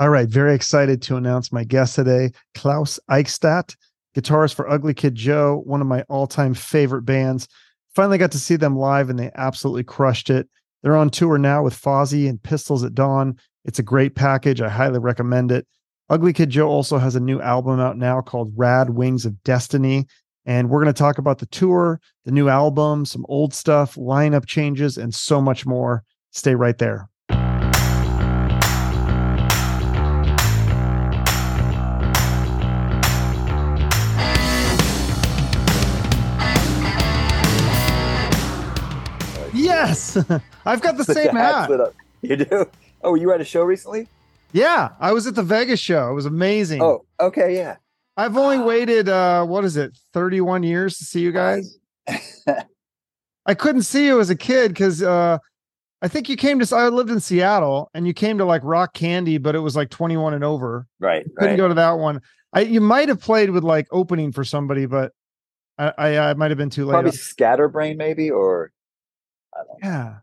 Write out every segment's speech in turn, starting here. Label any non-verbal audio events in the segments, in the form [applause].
All right, very excited to announce my guest today, Klaus Eichstadt, guitarist for Ugly Kid Joe, one of my all-time favorite bands. Finally got to see them live and they absolutely crushed it. They're on tour now with Fozzy and Pistols at Dawn. It's a great package. I highly recommend it. Ugly Kid Joe also has a new album out now called Rad Wings of Destiny. And we're going to talk about the tour, the new album, some old stuff, lineup changes, and so much more. Stay right there. Yes, [laughs] I've got the same hat. [laughs] You do? Oh, were you at a show recently? Yeah, I was at the Vegas show. It was amazing. Oh, okay, yeah. I've only waited uh what is it, 31 years to see you guys. [laughs] I couldn't see you as a kid because uh I think you came to I lived in Seattle and you came to like Rock Candy, but it was like 21 and over. Right. Couldn't right. go to that one. I you might have played with like opening for somebody, but I I, I might have been too late. Probably Scatterbrain, maybe, or yeah.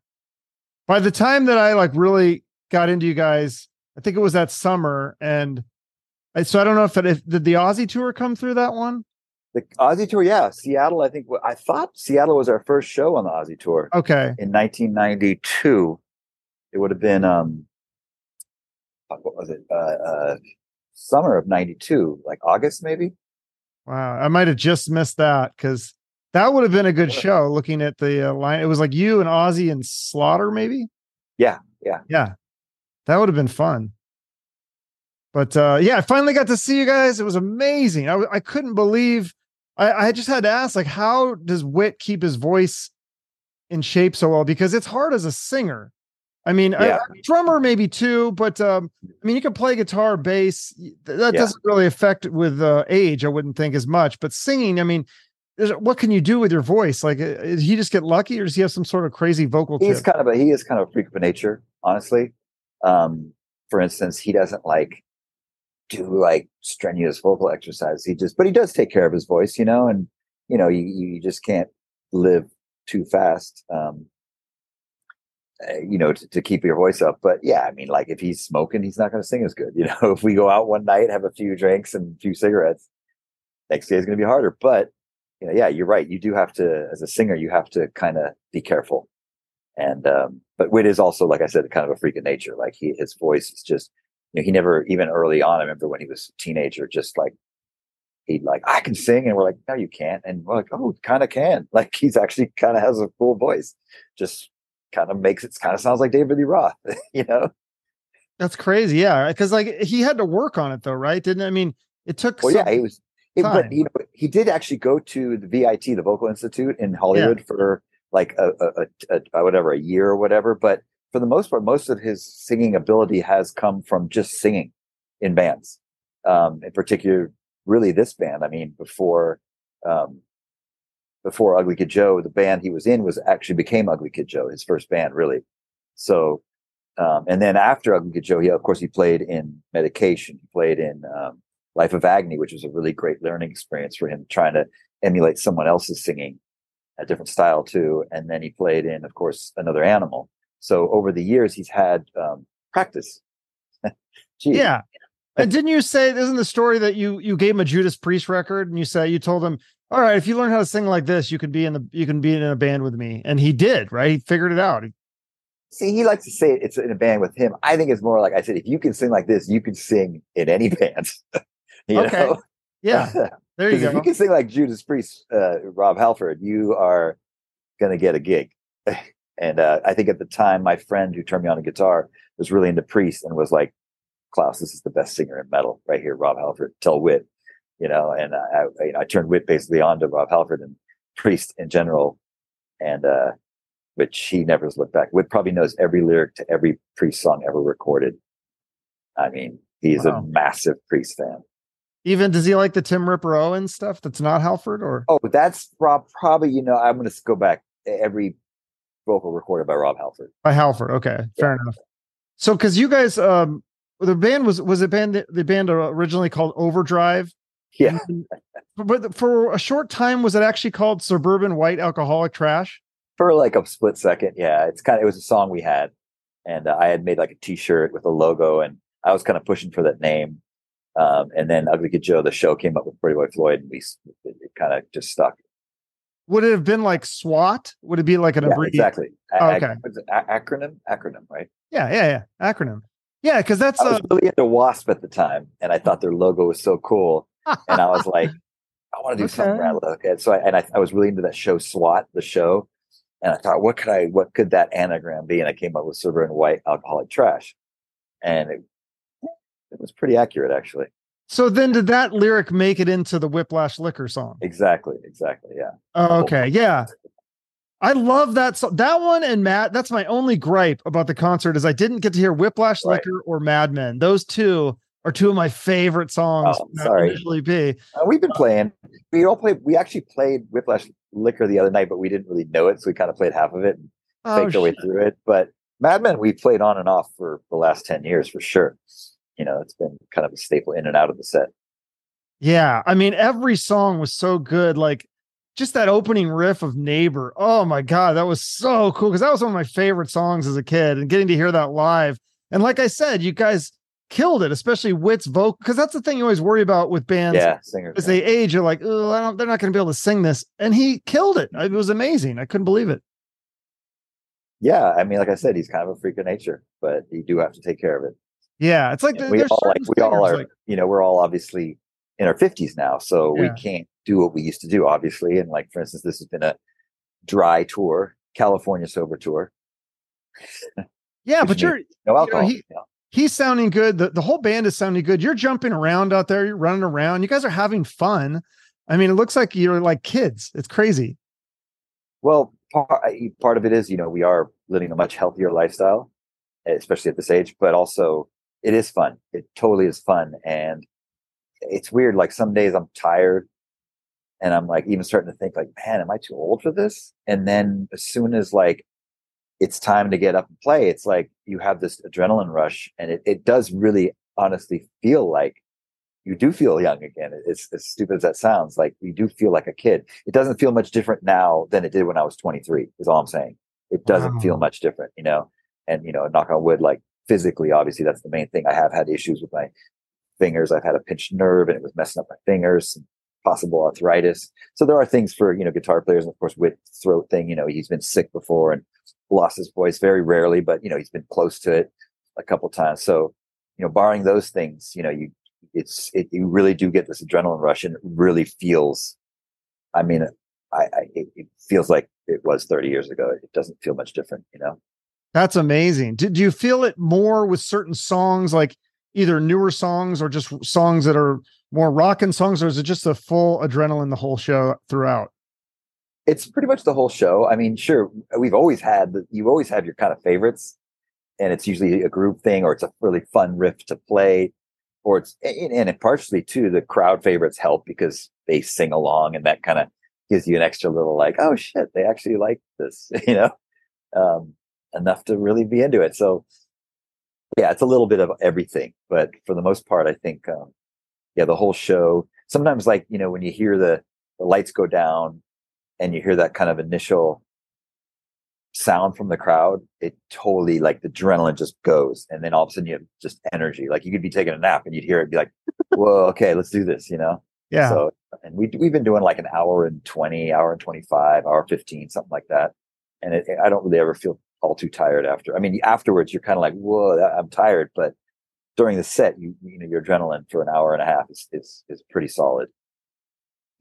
By the time that I like really got into you guys, I think it was that summer, and I, so I don't know if it if, did the Ozzy tour come through that one. The Ozzy tour, yeah, Seattle. I think I thought Seattle was our first show on the Ozzy tour. Okay, in 1992, it would have been um, what was it? Uh, uh, summer of '92, like August, maybe. Wow, I might have just missed that because that would have been a good show. Looking at the uh, line, it was like you and Ozzy and Slaughter, maybe. Yeah, yeah, yeah. That would have been fun. But uh, yeah, I finally got to see you guys. It was amazing. I, I couldn't believe. I, I just had to ask, like, how does Whit keep his voice in shape so well? Because it's hard as a singer. I mean, yeah. a, drummer maybe too, but um, I mean, you can play guitar, bass. That yeah. doesn't really affect with uh, age. I wouldn't think as much. But singing, I mean, what can you do with your voice? Like, uh, did he just get lucky, or does he have some sort of crazy vocal? He's tip? kind of a he is kind of a freak of nature, honestly. Um, for instance, he doesn't like do like strenuous vocal exercise. He just, but he does take care of his voice, you know, and you know, you, you just can't live too fast, um, uh, you know, to, to, keep your voice up. But yeah, I mean, like if he's smoking, he's not going to sing as good. [laughs] You know, if we go out one night, have a few drinks and a few cigarettes, next day is going to be harder. But you know, yeah, you're right. You do have to, as a singer, you have to kind of be careful. And um, but Whit is also, like I said, kind of a freak of nature. Like he, his voice is just, you know, he never even early on. I remember when he was a teenager, just like he'd like, I can sing, and we're like, no, you can't. And we're like, oh, kind of can. [laughs] Like he's actually kind of has a cool voice. Just kind of makes it kind of sounds like David Lee Roth, [laughs] you know. That's crazy, yeah. Because like he had to work on it though, right? Didn't I mean? It took. Well, yeah, he was. It, but you know, he did actually go to the VIT, the Vocal Institute in Hollywood, yeah. for like a, a, a, a, whatever a year or whatever. But for the most part, most of his singing ability has come from just singing in bands. Um, in particular, really this band. I mean, before um, before Ugly Kid Joe, the band he was in was actually became Ugly Kid Joe, his first band, really. So, um, and then after Ugly Kid Joe, he of course he played in Medication. He played in um, Life of Agony, which was a really great learning experience for him, trying to emulate someone else's singing, a different style too. And then he played in, of course, Another Animal. So over the years, he's had um, practice. [laughs] yeah. [laughs] And didn't you say isn't the story that you you gave him a Judas Priest record and you said you told him, all right, if you learn how to sing like this, you could be in the you can be in a band with me, and he did, right? He figured it out. See, he likes to say it's in a band with him. I think it's more like I said, if you can sing like this, you can sing in any [laughs] band. You okay. know? Yeah. [laughs] There you go. If you can sing like Judas Priest, uh, Rob Halford, you are gonna get a gig. [laughs] and uh, I think at the time, my friend who turned me on to guitar was really into Priest and was like, "Klaus, this is the best singer in metal right here, Rob Halford." Tell Whit, you know. And I, I, you know, I turned Whit basically on to Rob Halford and Priest in general, and uh, which he never has looked back. Whit probably knows every lyric to every Priest song ever recorded. I mean, he's wow. a massive Priest fan. Even does he like the Tim Ripper Owen stuff that's not Halford or? Oh, that's Rob. Probably you know I'm going to go back every vocal recorded by Rob Halford. By Halford, okay, fair yeah. enough. So because you guys, um, the band was was a band the band originally called Overdrive. Yeah, but for a short time, was it actually called Suburban White Alcoholic Trash? For like a split second, yeah. It's kind of it was a song we had, and uh, I had made like a T-shirt with a logo and I was kind of pushing for that name. Um, and then Ugly Kid Joe, the show came up with Pretty Boy Floyd, and we it, it kind of just stuck. Would it have been like SWAT? Would it be like an Yeah, abbreviation? exactly. Oh, okay. what's it? A- acronym, acronym, right? Yeah, yeah, yeah. Acronym. Yeah, because that's I was uh, really into Wasp at the time, and I thought their logo was so cool. And I was like, [laughs] I want to do something Okay. around like that. So I and I, I was really into that show SWAT, the show. And I thought, what could I what could that anagram be? And I came up with silver and white alcoholic trash. And it, it was pretty accurate actually. so then did that lyric make it into the Whiplash Liquor song? Exactly, exactly. Yeah. Oh, okay, yeah. I love that song. That one and Matt, that's my only gripe about the concert is I didn't get to hear Whiplash Right. Liquor or Madman. Those two are two of my favorite songs. Oh, sorry. EP. Uh, we've been playing. We all played we actually played Whiplash Liquor the other night, but we didn't really know it. So we kind of played half of it and Oh, faked our way through it. But Madman we played on and off for the last 10 years for sure. You know, it's been kind of a staple in and out of the set. Yeah, I mean every song was so good. Like just that opening riff of Neighbor. Oh my god, that was so cool because that was one of my favorite songs as a kid, and getting to hear that live. And like I said, you guys killed it, especially Whit's vocal because that's the thing you always worry about with bands. Yeah, singers. As they age, you're like, oh, they're not going to be able to sing this, and he killed it. It was amazing. I couldn't believe it. yeah, I mean, like I said, he's kind of a freak of nature, but you do have to take care of it. Yeah, it's like the, we all like we all are, like- you know, we're all obviously in our fifties now, so Yeah. we can't do what we used to do, obviously. And like for instance, this has been a dry tour, California sober tour, yeah, but you're no alcohol. he- Yeah. he's sounding good. The, the whole band is sounding good. You're jumping around out there. You're running around. You guys are having fun. I mean, it looks like you're like kids. It's crazy. Well, part, part of it is, you know, we are living a much healthier lifestyle, especially at this age, but also it is fun. It totally is fun. And it's weird. Like some days I'm tired and I'm like even starting to think like, man, am I too old for this? And then as soon as like it's time to get up and play, it's like you have this adrenaline rush and it, it does really honestly feel like you do feel young again. It's as stupid as that sounds. Like you do feel like a kid. It doesn't feel much different now than it did when I was 23. Is all I'm saying. It doesn't feel much different, you know. And you know, knock on wood, like physically, obviously, that's the main thing. I have had issues with my fingers. I've had a pinched nerve, and it was messing up my fingers. Possible arthritis. So there are things for you know guitar players, and of course, with throat thing. You know, he's been sick before and lost his voice very rarely, but you know, he's been close to it a couple times. So you know, barring those things, you know, you it's it, you really do get this adrenaline rush and it really feels i mean i, I it feels like it was 30 years ago it doesn't feel much different you know That's amazing. Did you feel it more with certain songs, like either newer songs or just songs that are more rockin' songs, or is it just a full adrenaline the whole show throughout? it's pretty much the whole show i mean sure we've always had the, you always have your kind of favorites and it's usually a group thing or it's a really fun riff to play or it's and, and it partially too the crowd favorites help because they sing along and that kind of gives you an extra little like oh shit they actually like this [laughs] you know um enough to really be into it so yeah it's a little bit of everything but for the most part i think um yeah the whole show sometimes like you know when you hear the the lights go down and you hear that kind of initial sound from the crowd, it totally like the adrenaline just goes. And then all of a sudden you have just energy. Like you could be taking a nap and you'd hear it be like, [laughs] whoa, okay, let's do this, you know? Yeah. So, and we, we've been doing like an hour and 20, hour and 25, hour 15, something like that. And it, I don't really ever feel all too tired after. I mean, afterwards you're kind of like, whoa, I'm tired. But during the set, you, you know, your adrenaline for an hour and a half is, is, is pretty solid.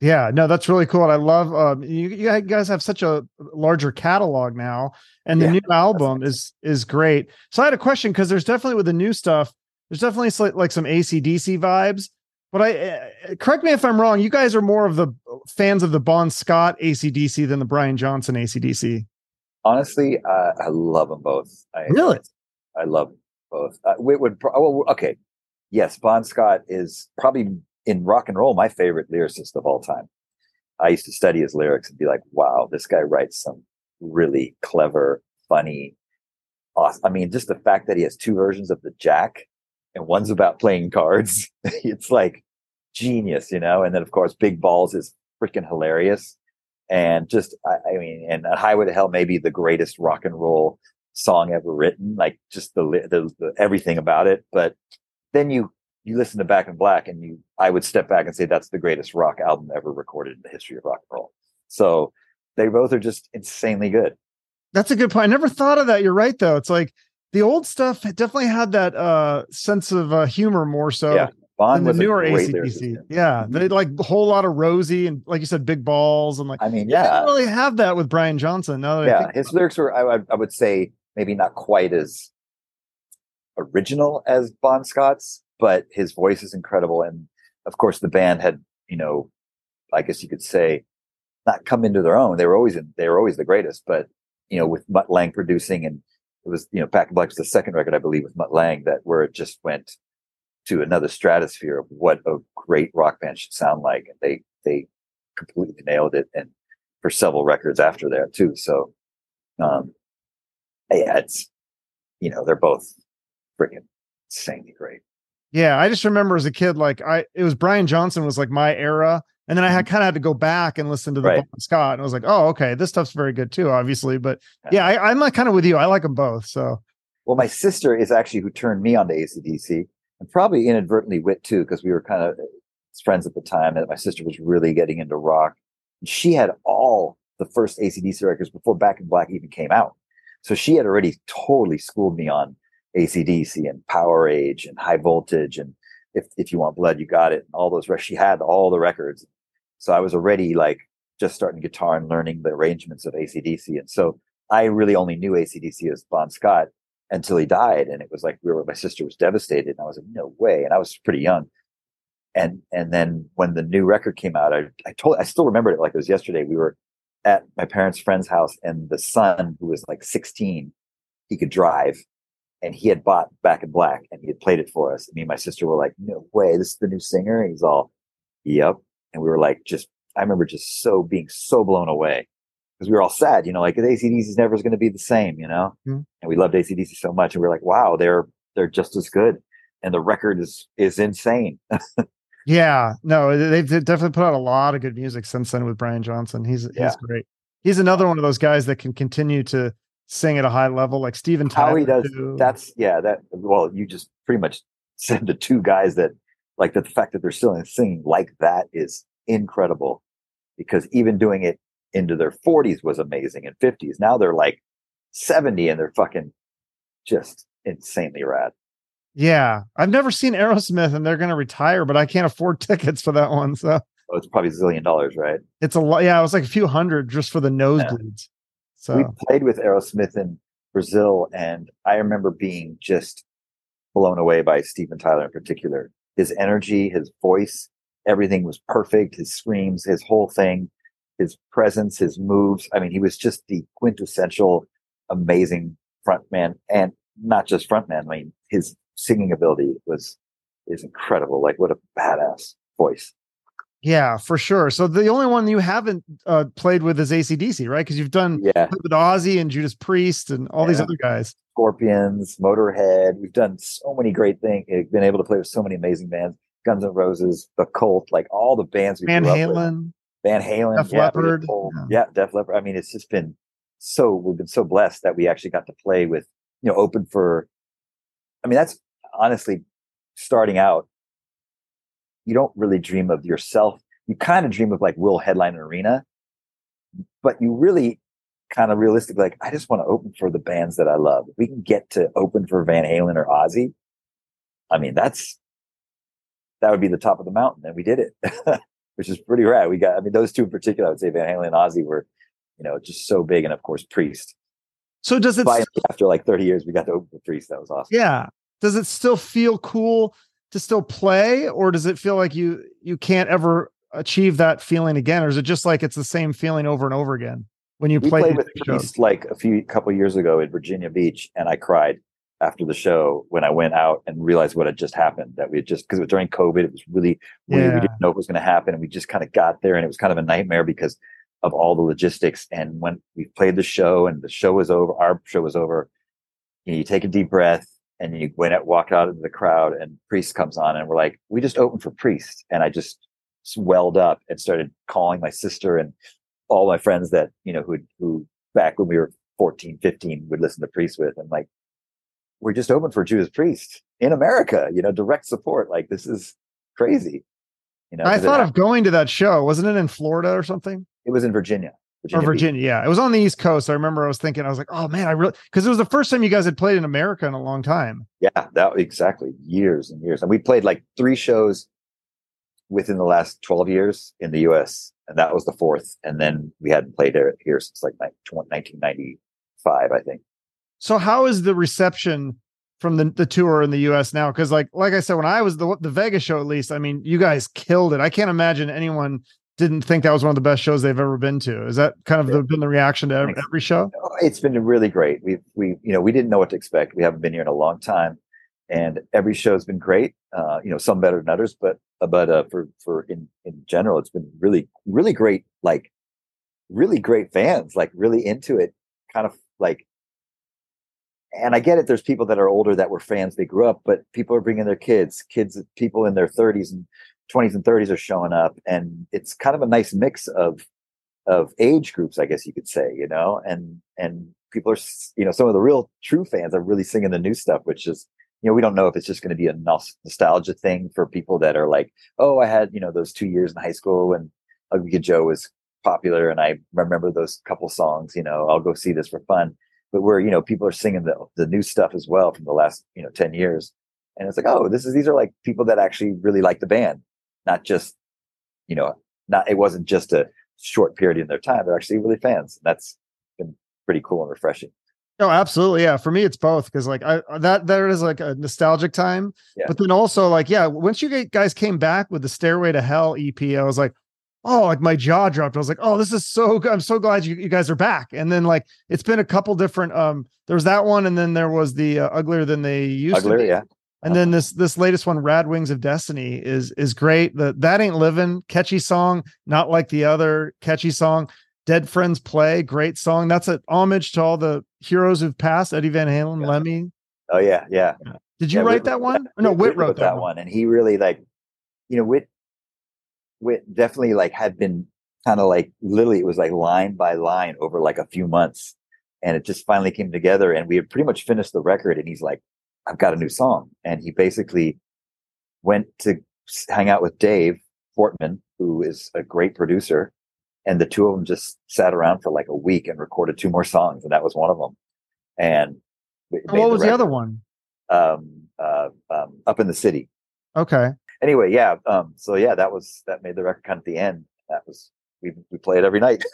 Yeah, no, that's really cool. And I love um you, you guys have such a larger catalog now, and the Yeah, new album is is great. So I had a question because there's definitely with the new stuff, there's definitely like some ACDC vibes. But I uh, correct me if I'm wrong. You guys are more of the fans of the Bon Scott ACDC than the Brian Johnson ACDC. Honestly, uh, I love them both. I, Really? I love both. Uh, Whitwood, oh, okay, yes, Bon Scott is probably in rock and roll my favorite lyricist of all time. I used to study his lyrics and be like, wow, this guy writes some really clever, funny. Awesome. I mean, just the fact that he has two versions of the Jack, and one's about playing cards. [laughs] it's like genius, you know. And then of course, Big Balls is freaking hilarious, and just I, I mean, and Highway to Hell may be the greatest rock and roll song ever written. Like just the, the, the everything about it. But then you you listen to Back in Black, and you I would step back and say that's the greatest rock album ever recorded in the history of rock and roll. So they both are just insanely good. That's a good point. I never thought of that. You're right, though. It's like the old stuff definitely had that uh, sense of uh, humor more so. Yeah. Bon the was newer ACDC. Yeah. They like a whole lot of rosy and like you said, big balls and like I mean, you didn't yeah, really have that with Brian Johnson. Now that yeah. His lyrics were, I, would- I would say, maybe not quite as original as Bon Scott's, but his voice is incredible. And of course, the band had, you know, I guess you could say, not come into their own. They were always in, they were always the greatest. But you know, with Mutt Lange producing, and it was, you know, Back in Black was the second record, I believe, with Mutt Lange that where it just went to another stratosphere of what a great rock band should sound like. And they they completely nailed it, and for several records after that too. So, um, yeah, it's you know they're both freaking insanely great. Yeah, I just remember as a kid, like I it was Brian Johnson was like my era. And then I had kind of had to go back and listen to the Mm-hmm. Right. Scott. And I was like, oh, okay, this stuff's very good too, obviously. But yeah, I, I'm like kind of with you. I like them both. So Well, my sister is actually who turned me on to ACDC, and probably inadvertently Whit too, because we were kind of uh, friends at the time. And my sister was really getting into rock. She had all the first ACDC records before Back in Black even came out. So she had already totally schooled me on ACDC and Powerage and High Voltage and if if you want blood, you got it. And all those. She had all the records. So I was already like just starting guitar and learning the arrangements of ACDC. And so I really only knew ACDC as Bon Scott until he died. And it was like we were my sister was devastated. And I was like, no way. And I was pretty young. And and then when the new record came out, I I told I still remembered it like it was yesterday. We were at my parents' friend's house, and the son, who was like 16, he could drive, and he had bought Back in Black, and he had played it for us. And me and my sister were like, "No way, this is the new singer." And he's all, "Yep." And we were like, just I remember just so being so blown away because we were all sad, you know, like ACDC is never going to be the same, you know. Mhm. And we loved ACDC so much, and we are like, "Wow, they're they're just as good." And the record is is insane. [laughs] yeah, no, they've definitely put out a lot of good music since then with Brian Johnson. He's he's Yeah. great. He's another one of those guys that can continue to sing at a high level, like Steven how Tyler. he does too. that's yeah that well you just pretty much [laughs] said the two guys that like that the fact that they're still singing like that is incredible because even doing it into their 40s was amazing and 50s now they're like 70 and they're fucking just insanely rad yeah. I've never seen Aerosmith and they're going to retire, but I can't afford [laughs] tickets for that one. So oh, it's probably a zillion dollars right it's a lot. Yeah, it was like a few hundred just for the nosebleeds. So we played with aerosmith in brazil and i remember being just blown away by Steven Tyler in particular. His energy, his voice, everything was perfect. His screams, his whole thing, his presence, his moves. I mean, he was just the quintessential amazing frontman and not just frontman. I mean, his singing ability was is incredible. Like what a badass voice. yeah, for sure. So the only one you haven't uh, played with is ACDC, right? Because you've done Yeah. with Ozzy and Judas Priest and all these other guys. Scorpions, Motorhead. We've done so many great things. Been able to play with so many amazing bands. Guns N' Roses, The Cult, like all the bands we Van grew up with. Halen. Van Halen, Def yeah, Leppard, yeah. yeah, Def Leppard. I mean, it's just been so we've been so blessed that we actually got to play with, you know, open for. I mean, that's honestly starting out. You don't really dream of yourself. You kind of dream of like will headline an arena, but you really kind of realistically like I just want to open for the bands that I love. If we can get to open for Van Halen or Ozzy, I mean, that's that would be the top of the mountain, and we did it, [laughs] which is pretty rad. We got, I mean, those two in particular, I would say Van Halen and Ozzy were, you know, just so big, and of course Priest. So does it? Finally, after like 30 years, we got to open for Priest. That was awesome. Yeah. Does it still feel cool to still play, or does it feel like you you can't ever achieve that feeling again, or is it just like it's the same feeling over and over again when you We play played with shows? Priest like a few couple years ago at Virginia Beach, and I cried after the show when I went out and realized what had just happened. That we had just because it was during COVID, it was really. Yeah. We didn't know what was going to happen, and we just kind of got there, and it was kind of a nightmare because of all the logistics. And when we played the show, and the show was over, our show was over. You, know, you take a deep breath, and you went out, walked out into the crowd, and Priest comes on, and we're like, we just opened for Priest, and I just swelled up and started calling my sister and all my friends that you know who who back when we were 14 15 would listen to priest with and like we're just open for judas priest in America, you know, direct support. Like this is crazy. You know, I thought of going to that show. Wasn't it in Florida or something? It was in Virginia. Virginia or Virginia, Beach. yeah. It was on the East Coast. I remember I was thinking, I was like, oh man, I really because it was the first time you guys had played in America in a long time. Yeah, that exactly years and years. And we played like three shows within the last 12 years in the US. And that was the fourth. And then we hadn't played here since like 1995, I think. So how is the reception from the, the tour in the US now? Cause like, like I said, when I was the, the Vegas show, at least, I mean, you guys killed it. I can't imagine anyone didn't think that was one of the best shows they've ever been to. Is that kind of the, been the reaction to every, every show? It's been really great. We we you know we didn't know what to expect. We haven't been here in a long time, and every show's been great. Uh, you know, some better than others, but but uh, for for in in general, it's been really really great. Like really great fans, like really into it. Kind of like and I get it. There's people that are older that were fans. They grew up, but people are bringing their kids, kids, people in their 30s and 20s and 30s are showing up and it's kind of a nice mix of of age groups i guess you could say you know and and people are you know some of the real true fans are really singing the new stuff which is you know we don't know if it's just going to be a nostalgia thing for people that are like oh i had you know those two years in high school when ugly joe was popular and i remember those couple songs you know i'll go see this for fun but where you know people are singing the, the new stuff as well from the last you know 10 years and it's like oh this is these are like people that actually really like the band not just, you know, not it wasn't just a short period in their time. They're actually really fans. And That's been pretty cool and refreshing. No, absolutely. Yeah. For me, it's both because like I that there is like a nostalgic time. Yeah. But then also like, yeah, once you guys came back with the Stairway to Hell EP, I was like, oh, like my jaw dropped. I was like, oh, this is so good. I'm so glad you, you guys are back. And then like it's been a couple different um there was that one and then there was the uh, uglier than they used uglier, to be. yeah. And then this this latest one, Rad Wings of Destiny, is is great. The that ain't living, catchy song, not like the other catchy song. Dead Friends Play, great song. That's an homage to all the heroes who've passed. Eddie Van Halen, yeah. Lemmy. Oh yeah, yeah. Did you yeah, write Whit, that one? no, Whit, Whit wrote, that, one. one, and he really like, you know, Whit definitely like had been kind of like literally it was like line by line over like a few months, and it just finally came together, and we had pretty much finished the record, and he's like, I've got a new song. And he basically went to hang out with Dave Fortman, who is a great producer. And the two of them just sat around for like a week and recorded two more songs. And that was one of them. And what was the, the other one? Um, uh, um, up in the city. Okay. Anyway, yeah. Um, so yeah, that was, that made the record kind of the end. That was, we, we play it every night.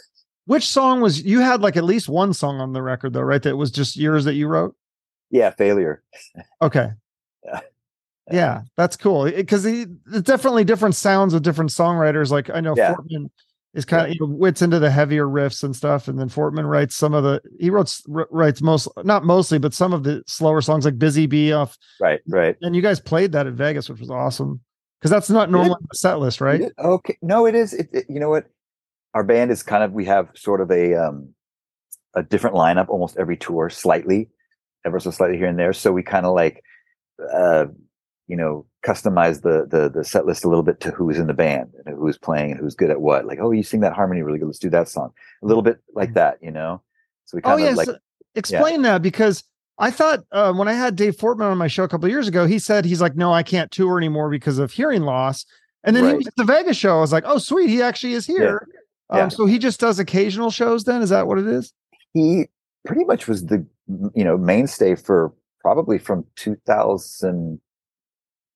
Which song was, you had like at least one song on the record though, right? That was just yours that you wrote? Yeah, failure. Okay. [laughs] yeah. Yeah, that's cool because it's definitely different sounds of different songwriters. Like I know yeah. Fortman is kind of you know, wits into the heavier riffs and stuff, and then Fortman writes some of the he wrote writes most not mostly, but some of the slower songs like "Busy Bee" off. Right, right. And you guys played that at Vegas, which was awesome because that's not normal on the set list, right? Okay, no, it is. It, it, you know what? Our band is kind of we have sort of a um a different lineup almost every tour, slightly ever so slightly here and there. So we kind of like, uh, you know, customize the, the the set list a little bit to who's in the band and who's playing and who's good at what. Like, oh, you sing that harmony really good. Let's do that song. A little bit like mm. that, you know. So we kind oh, of yes. like explain yeah. that because I thought uh, when I had Dave Fortman on my show a couple years ago, he said he's like, no, I can't tour anymore because of hearing loss. And then right. he was at the Vegas show. I was like, oh, sweet, he actually is here. Yeah. Um, yeah. So he just does occasional shows. Then is that what it is? He pretty much was the you know mainstay for probably from 2000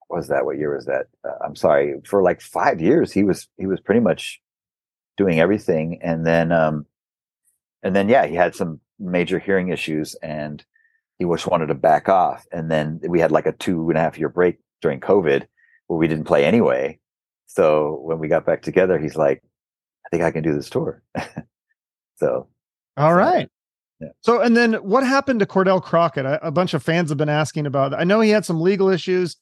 was that what year was that uh, i'm sorry for like five years he was he was pretty much doing everything and then um and then yeah he had some major hearing issues and he just wanted to back off and then we had like a two and a half year break during covid where we didn't play anyway so when we got back together he's like i think i can do this tour [laughs] so all right yeah. So, and then what happened to Cordell Crockett? A, a bunch of fans have been asking about. I know he had some legal issues.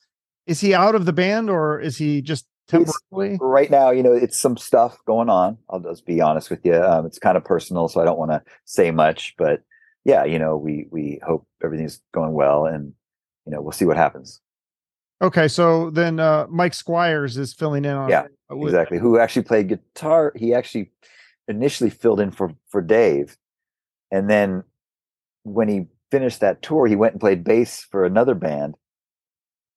Is he out of the band or is he just temporarily? It's, right now, you know, it's some stuff going on. I'll just be honest with you. Um, it's kind of personal, so I don't want to say much. But yeah, you know, we we hope everything's going well, and you know, we'll see what happens. Okay, so then uh, Mike Squires is filling in on. Yeah, exactly. Who actually played guitar? He actually initially filled in for for Dave and then when he finished that tour, he went and played bass for another band.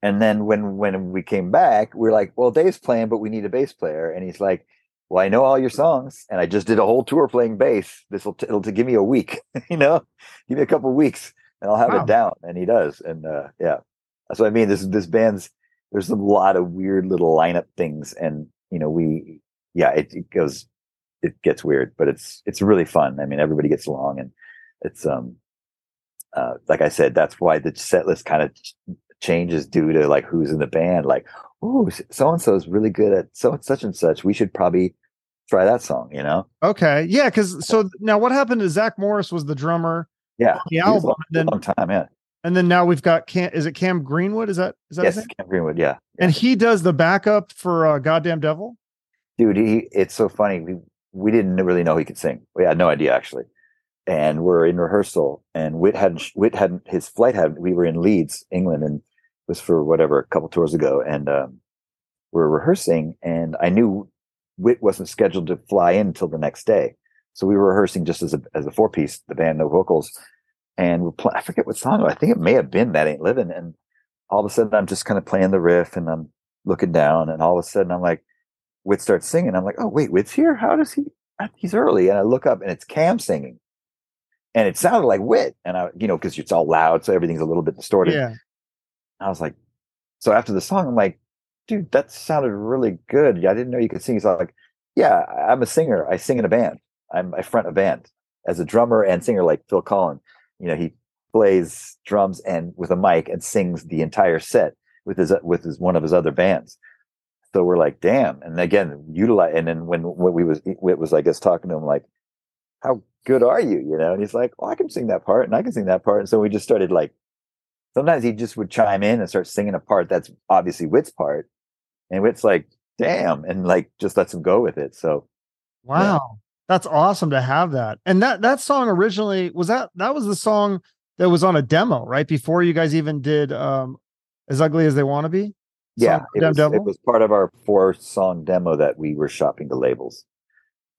And then when when we came back, we are like, well, Dave's playing, but we need a bass player. And he's like, well, I know all your songs, and I just did a whole tour playing bass. This will t- it'll to give me a week, [laughs] you know, give me a couple weeks, and I'll have wow. it down. And he does, and uh, yeah, that's what I mean. This this band's there's a lot of weird little lineup things, and you know, we yeah, it, it goes, it gets weird, but it's it's really fun. I mean, everybody gets along, and it's um, uh, like I said, that's why the set list kind of changes due to like who's in the band. Like, oh, so and so is really good at so and such and such. We should probably try that song, you know? Okay. Yeah. Cause so now what happened is Zach Morris was the drummer. Yeah. The album. Long, then, long time. Yeah. And then now we've got Cam, is it Cam Greenwood? Is that, is that yes, Cam Greenwood. Yeah. And he does the backup for uh, Goddamn Devil. Dude, he, it's so funny. We, we didn't really know he could sing. We had no idea actually. And we're in rehearsal and Whit hadn't, Whit hadn't, his flight had, we were in Leeds, England, and it was for whatever, a couple tours ago. And, um, we're rehearsing and I knew Whit wasn't scheduled to fly in until the next day. So we were rehearsing just as a as a four piece, the band, no vocals, and we're playing. I forget what song. I think it may have been "That Ain't Living." And all of a sudden, I'm just kind of playing the riff, and I'm looking down, and all of a sudden, I'm like, Whit starts singing. I'm like, oh wait, Whit's here. How does he? He's early, and I look up, and it's Cam singing, and it sounded like Whit, and I, you know, because it's all loud, so everything's a little bit distorted. Yeah. I was like, so after the song, I'm like, dude, that sounded really good. I didn't know you could sing. He's like, yeah, I'm a singer. I sing in a band. I'm I front a band as a drummer and singer like Phil Collins. You know, he plays drums and with a mic and sings the entire set with his with his one of his other bands. So we're like, damn. And again, utilize. And then when when we was it was I guess talking to him like, how good are you? You know, and he's like, oh, I can sing that part and I can sing that part. And so we just started like, sometimes he just would chime in and start singing a part that's obviously Whit's part, and it's like, damn, and like just lets him go with it. So wow. Yeah. That's awesome to have that. And that that song originally was that that was the song that was on a demo, right? Before you guys even did um as ugly as they want to be. Yeah, it was, it was, part of our four song demo that we were shopping the labels.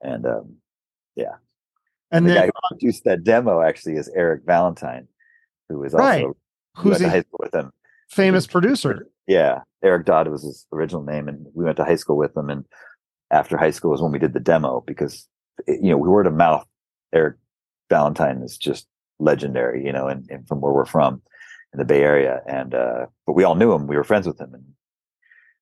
And um yeah. And, and the then, guy who produced that demo actually is Eric Valentine, who is also right. who's a, high school with him. Famous producer. Yeah. Eric Dodd was his original name, and we went to high school with him. And after high school was when we did the demo because you know we word of mouth. Eric Valentine is just legendary, you know, and, and from where we're from in the Bay Area. And uh, but we all knew him. We were friends with him, and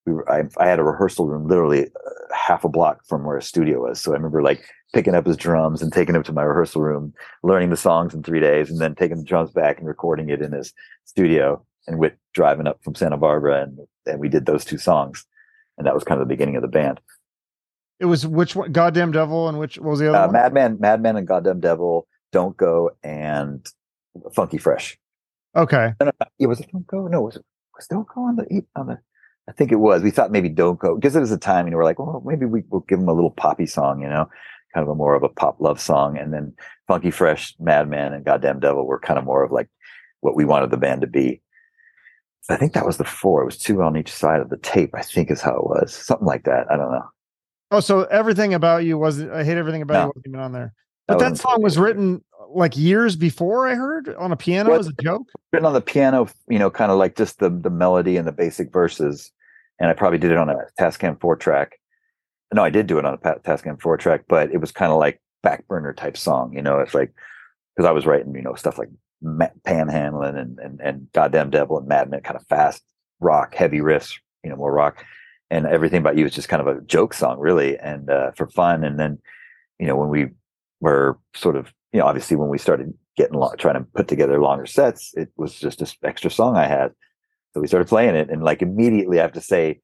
we were. I, I had a rehearsal room literally uh, half a block from where his studio was. So I remember like picking up his drums and taking him to my rehearsal room, learning the songs in three days, and then taking the drums back and recording it in his studio. And with driving up from Santa Barbara, and and we did those two songs, and that was kind of the beginning of the band. It was which one? Goddamn Devil and which what was the other uh, one? Madman, Madman, and Goddamn Devil. Don't go and Funky Fresh. Okay. No, no, it was it Don't Go. No, was it was Don't Go on the on the. I think it was. We thought maybe Don't Go because it was a time, you know, we're like, well, maybe we will give them a little poppy song, you know, kind of a more of a pop love song, and then Funky Fresh, Madman, and Goddamn Devil were kind of more of like what we wanted the band to be. I think that was the four. It was two on each side of the tape. I think is how it was, something like that. I don't know. Oh, so everything about you was I hate everything about no. you wasn't even on there. But that, that song was written like years before I heard on a piano well, as a joke. Written on the piano, you know, kind of like just the the melody and the basic verses. And I probably did it on a Tascam four track. No, I did do it on a Tascam four track, but it was kind of like back burner type song. You know, it's like because I was writing, you know, stuff like panhandling and, and and goddamn devil and madman, kind of fast rock, heavy riffs, you know, more rock. And everything about you is just kind of a joke song really and uh, for fun. And then you know when we were sort of you know obviously when we started getting trying to put together longer sets it was just this extra song i had. So we started playing it and like immediately i have to say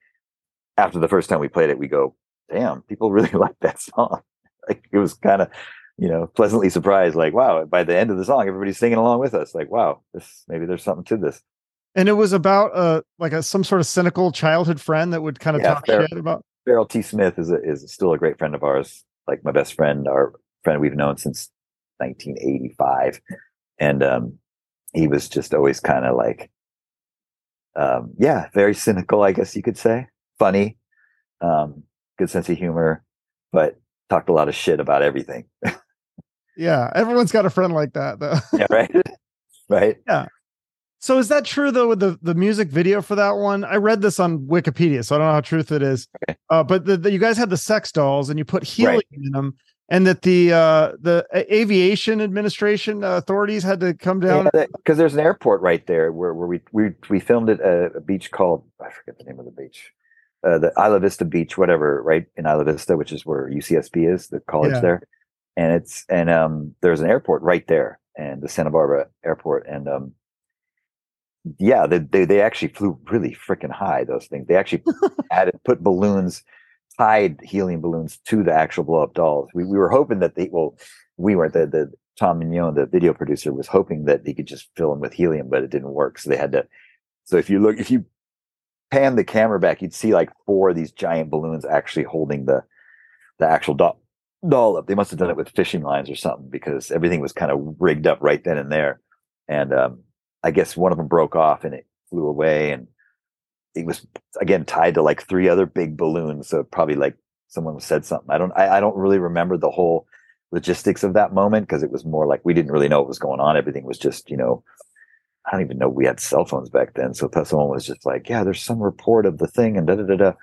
after the first time we played it we go damn people [laughs] really like that song. Like it was kind of you know pleasantly surprised like wow by the end of the song everybody's singing along with us like wow this maybe there's something to this and it was about uh like a some sort of cynical childhood friend that would kind of yeah, talk Farrell, shit about. Farrell T. Smith is a, is still a great friend of ours, like my best friend, our friend we've known since 1985, and um, he was just always kind of like, um, yeah, very cynical, I guess you could say, funny, um, good sense of humor, but talked a lot of shit about everything. [laughs] yeah, everyone's got a friend like that, though. yeah, right, [laughs] right. Yeah. So is that true though with the the music video for that one? I read this on Wikipedia, so I don't know how truth it is. Okay. Uh, but the, the, you guys had the sex dolls and you put helium Right. in them, and that the uh, the aviation administration uh, authorities had to come down. because there's an airport right there where, where we, we we filmed it at a beach called I forget the name of the beach, uh, the Isla Vista Beach, whatever, right in Isla Vista, which is where UCSB is, the college Yeah. there, and it's and um there's an airport right there, and the Santa Barbara airport, and um yeah, they they, they actually flew really freaking high. Those things they actually [laughs] added put balloons, tied helium balloons to the actual blow up dolls. We we were hoping that they well we weren't the the Tom Mignon, the video producer, was hoping that he could just fill them with helium, but it didn't work. So they had to. So if you look, if you pan the camera back, you'd see like four of these giant balloons actually holding the the actual doll doll up. They must have done it with fishing lines or something because everything was kind of rigged up right then and there. And um, I guess one of them broke off and it flew away, and it was again tied to like three other big balloons. So probably like someone said something. I don't. I, I don't really remember the whole logistics of that moment because it was more like we didn't really know what was going on. Everything was just, you know, I don't even know we had cell phones back then. So someone was just like, yeah, there's some report of the thing and da da da da. It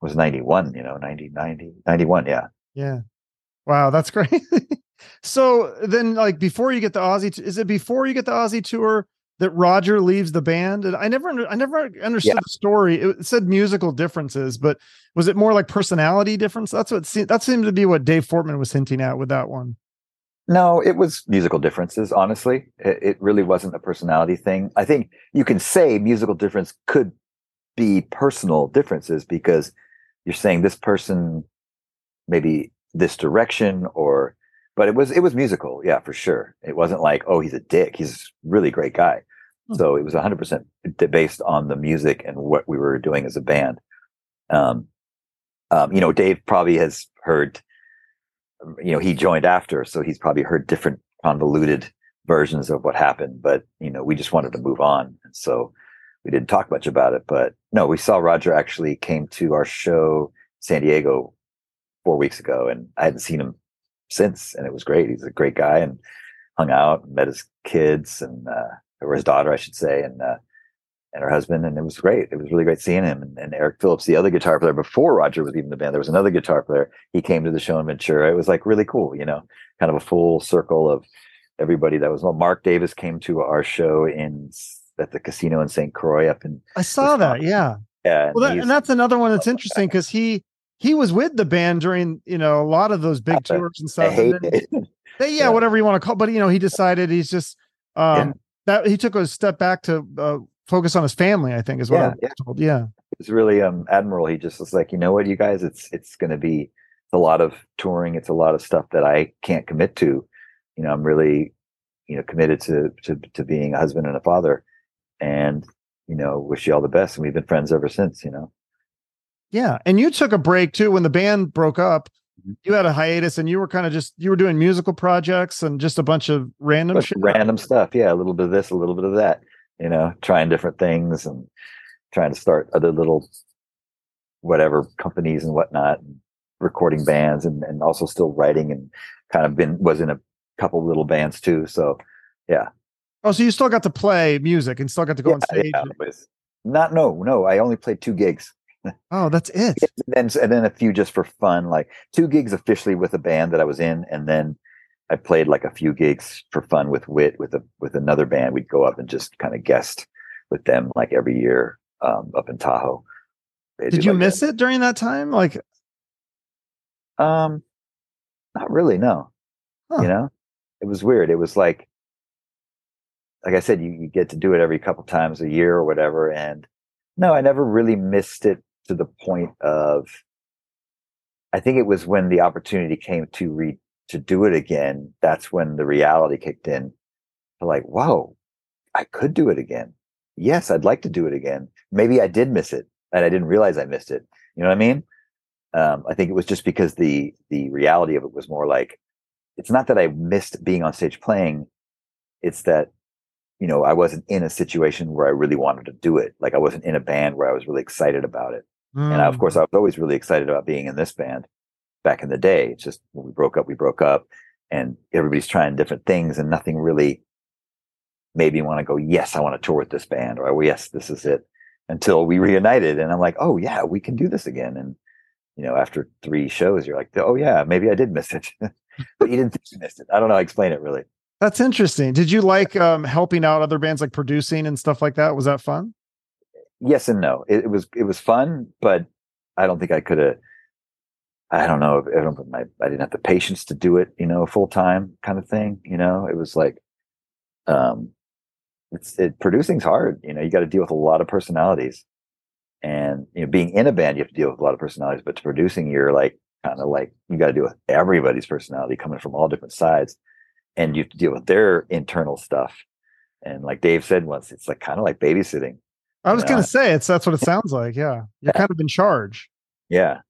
was 91, you know, 90, 90, 91. Yeah. Yeah. Wow, that's [laughs] great. so then, like, before you get the Ozzy, t- is it before you get the Ozzy tour that Roger leaves the band? And I never, under- I never understood Yeah. the story. It said musical differences, but was it more like personality difference? That's what se- that seemed to be what Dave Fortman was hinting at with that one. No, it was musical differences. Honestly, it, it really wasn't a personality thing. I think you can say musical difference could be personal differences because you're saying this person maybe this direction or but it was it was musical yeah for sure. It wasn't like oh he's a dick he's a really great guy. Hmm. so it was 100% based on the music and what we were doing as a band. Um, um you know dave probably has heard you know he joined after so he's probably heard different convoluted versions of what happened but you know we just wanted to move on. And so we didn't talk much about it but no we saw roger actually came to our show san diego four weeks ago and i hadn't seen him since and it was great he's a great guy and hung out and met his kids and uh or his daughter i should say and uh and her husband and it was great it was really great seeing him and, and eric phillips the other guitar player before roger was even the band there was another guitar player he came to the show in ventura it was like really cool you know kind of a full circle of everybody that was well mark davis came to our show in at the casino in st croix up in I saw that. Wisconsin. Yeah. yeah and Well, that, and that's another one that's [laughs] interesting because he he was with the band during you know a lot of those big [laughs] tours and I stuff. and it. [laughs] They- yeah, Yeah. whatever you want to call, but you know, he decided he's just um that he took a step back to uh, focus on his family. I think is what I Yeah, was yeah. told. Yeah, it's really um admiral he just was like you know what you guys it's it's going to be a lot of touring it's a lot of stuff that i can't commit to you know i'm really you know committed to to to being a husband and a father and you know wish you all the best and we've been friends ever since you know yeah. And you took a break too when the band broke up. Mhm. You had a hiatus, and you were kind of just you were doing musical projects and just a bunch of random shit. random stuff yeah a little bit of this a little bit of that you know trying different things and trying to start other little whatever companies and whatnot and recording bands and, and also still writing and kind of been was in a couple little bands too so yeah. Oh, so you still got to play music and still got to go on stage. yeah, not no no i only played two gigs Oh, that's it. [laughs] and then and then a few just for fun like two gigs officially with a band that i was in and then i played like a few gigs for fun with Whit with a with another band we'd go up and just kind of guest with them like every year um up in tahoe They Did you like miss it during that time? Like, um not really no Huh. you know it was weird it was like like i said you, you get to do it every couple times a year or whatever and no i never really missed it to the point of i think it was when the opportunity came to re to do it again that's when the reality kicked in like whoa i could do it again. Yes i'd like to do it again. Maybe i did miss it and i didn't realize i missed it. You know what i mean? Um, i think it was just because the the reality of it was more like it's not that i missed being on stage playing it's that you know i wasn't in a situation where i really wanted to do it. Like i wasn't in a band where i was really excited about it and I, of mm, course i was always really excited about being in this band back in the day it's just when we broke up we broke up and everybody's trying different things and nothing really made me want to go, yes, I want to tour with this band, or oh, yes, this is it. Until we reunited, and I'm like, oh yeah, we can do this again. And you know, after three shows, you're like, oh yeah, maybe I did miss it, [laughs] but you didn't think you missed it. I don't know. I explain it really. That's interesting. Did you like um, helping out other bands, like producing and stuff like that? Was that fun? Yes and no. It, it was it was fun, but I don't think I could have. I don't know. I don't put my. I didn't have the patience to do it. You know, full time kind of thing. You know, it was like, um, it's it producing's hard. You know, you got to deal with a lot of personalities, and you know, being in a band, you have to deal with a lot of personalities. But to producing, you're like kind of like you got to deal with everybody's personality coming from all different sides, and you have to deal with their internal stuff. And like Dave said once, it's like kind of like babysitting. I was going to say it's that's what it sounds like. Yeah, you're yeah. kind of in charge. Yeah,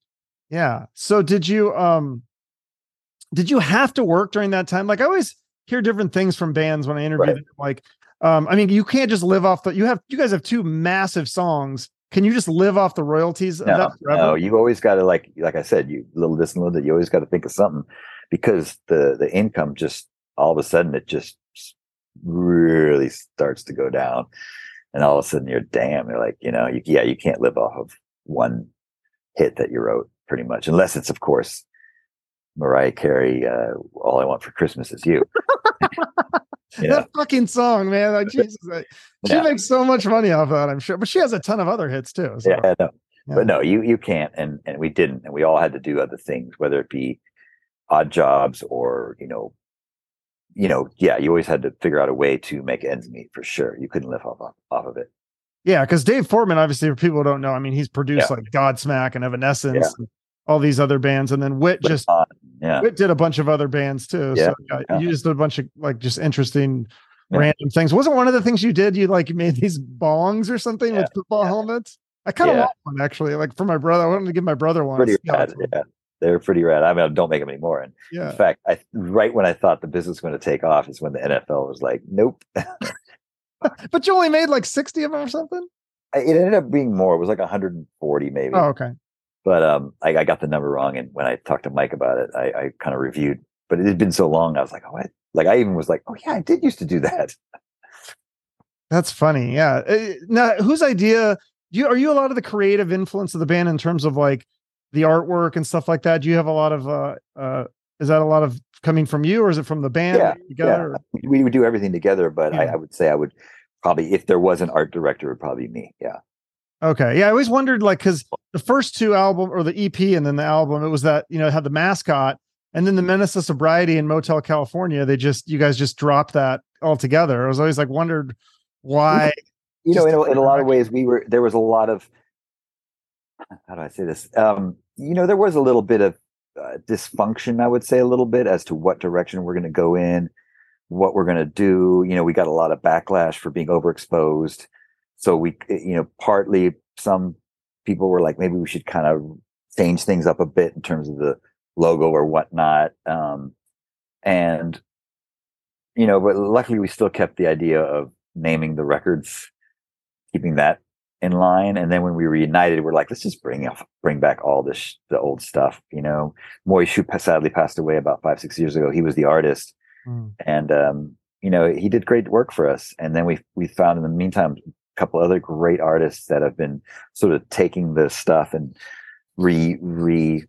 yeah. So did you um did you have to work during that time? Like I always hear different things from bands when I interview right. them. Like um, I mean, you can't just live off the. You have you guys have two massive songs. Can you just live off the royalties no, of that forever? No, you've always got to like like I said, you little this and little that. You always got to think of something because the the income just all of a sudden it just really starts to go down, and all of a sudden you're damn. You're like you know you, yeah you can't live off of one hit that you wrote pretty much unless it's of course Mariah Carey. Uh, all I want for Christmas is you. [laughs] yeah. that fucking song, man. Like [laughs] Jesus, like, she yeah. makes so much money off of that, I'm sure. But she has a ton of other hits too. So. Yeah, no. yeah, but no, you you can't, and and we didn't, and we all had to do other things, whether it be odd jobs or you know, you know, yeah, you always had to figure out a way to make ends meet for sure. You couldn't live off off of it. Yeah, because Dave Fortman, obviously, for people who don't know, I mean, he's produced yeah. like Godsmack and Evanescence, yeah. and all these other bands, and then Whit just yeah. Whit did a bunch of other bands too. Yeah. So yeah, you just did a bunch of like just interesting yeah. random things. Wasn't one of the things you did? You like made these bongs or something with football helmets. I kind of want one actually, like for my brother. I wanted to give my brother one. Pretty rad, yeah. They're pretty rad. I mean, I don't make them anymore. And in fact, I right when I thought the business was going to take off is when the NFL was like, "Nope." [laughs] [laughs] but you only made like sixty of them or something. It ended up being more. It was like 140 maybe. Oh, okay but um, I, I, got the number wrong. And when I talked to Mike about it, I, I kind of reviewed, but it had been so long. I was like, oh, I, like I even was like, oh yeah, I did used to do that. That's funny. Yeah. Uh, now, whose idea? You are you a lot of the creative influence of the band in terms of like the artwork and stuff like that? Do you have a lot of? uh uh Is that a lot of coming from you, or is it from the band yeah, together? Yeah. We would do everything together, but yeah. I, I would say I would probably, if there was an art director, it would probably be me. Yeah. Okay. Yeah. I always wondered like because the first two album or the EP and then the album, it was that, you know, it had the mascot and then the Menace of Sobriety in Motel California. They just you guys just dropped that altogether. I was always like wondered why. You know, in a, in a lot of ways, we were there was a lot of how do I say this? Um, you know, there was a little bit of uh, dysfunction, I would say, a little bit as to what direction we're going to go in, what we're going to do. You know, we got a lot of backlash for being overexposed so we eh, you know partly some people were like maybe we should kind of change things up a bit in terms of the logo or whatnot um, and you know but luckily we still kept the idea of naming the records keeping that in line and then when we reunited we're like let's just bring up bring back all this the old stuff you know? Moish sadly passed away about five six years ago. He was the artist. Mm. and um, you know he did great work for us. And then we we found in the meantime a couple other great artists that have been sort of taking this stuff and re re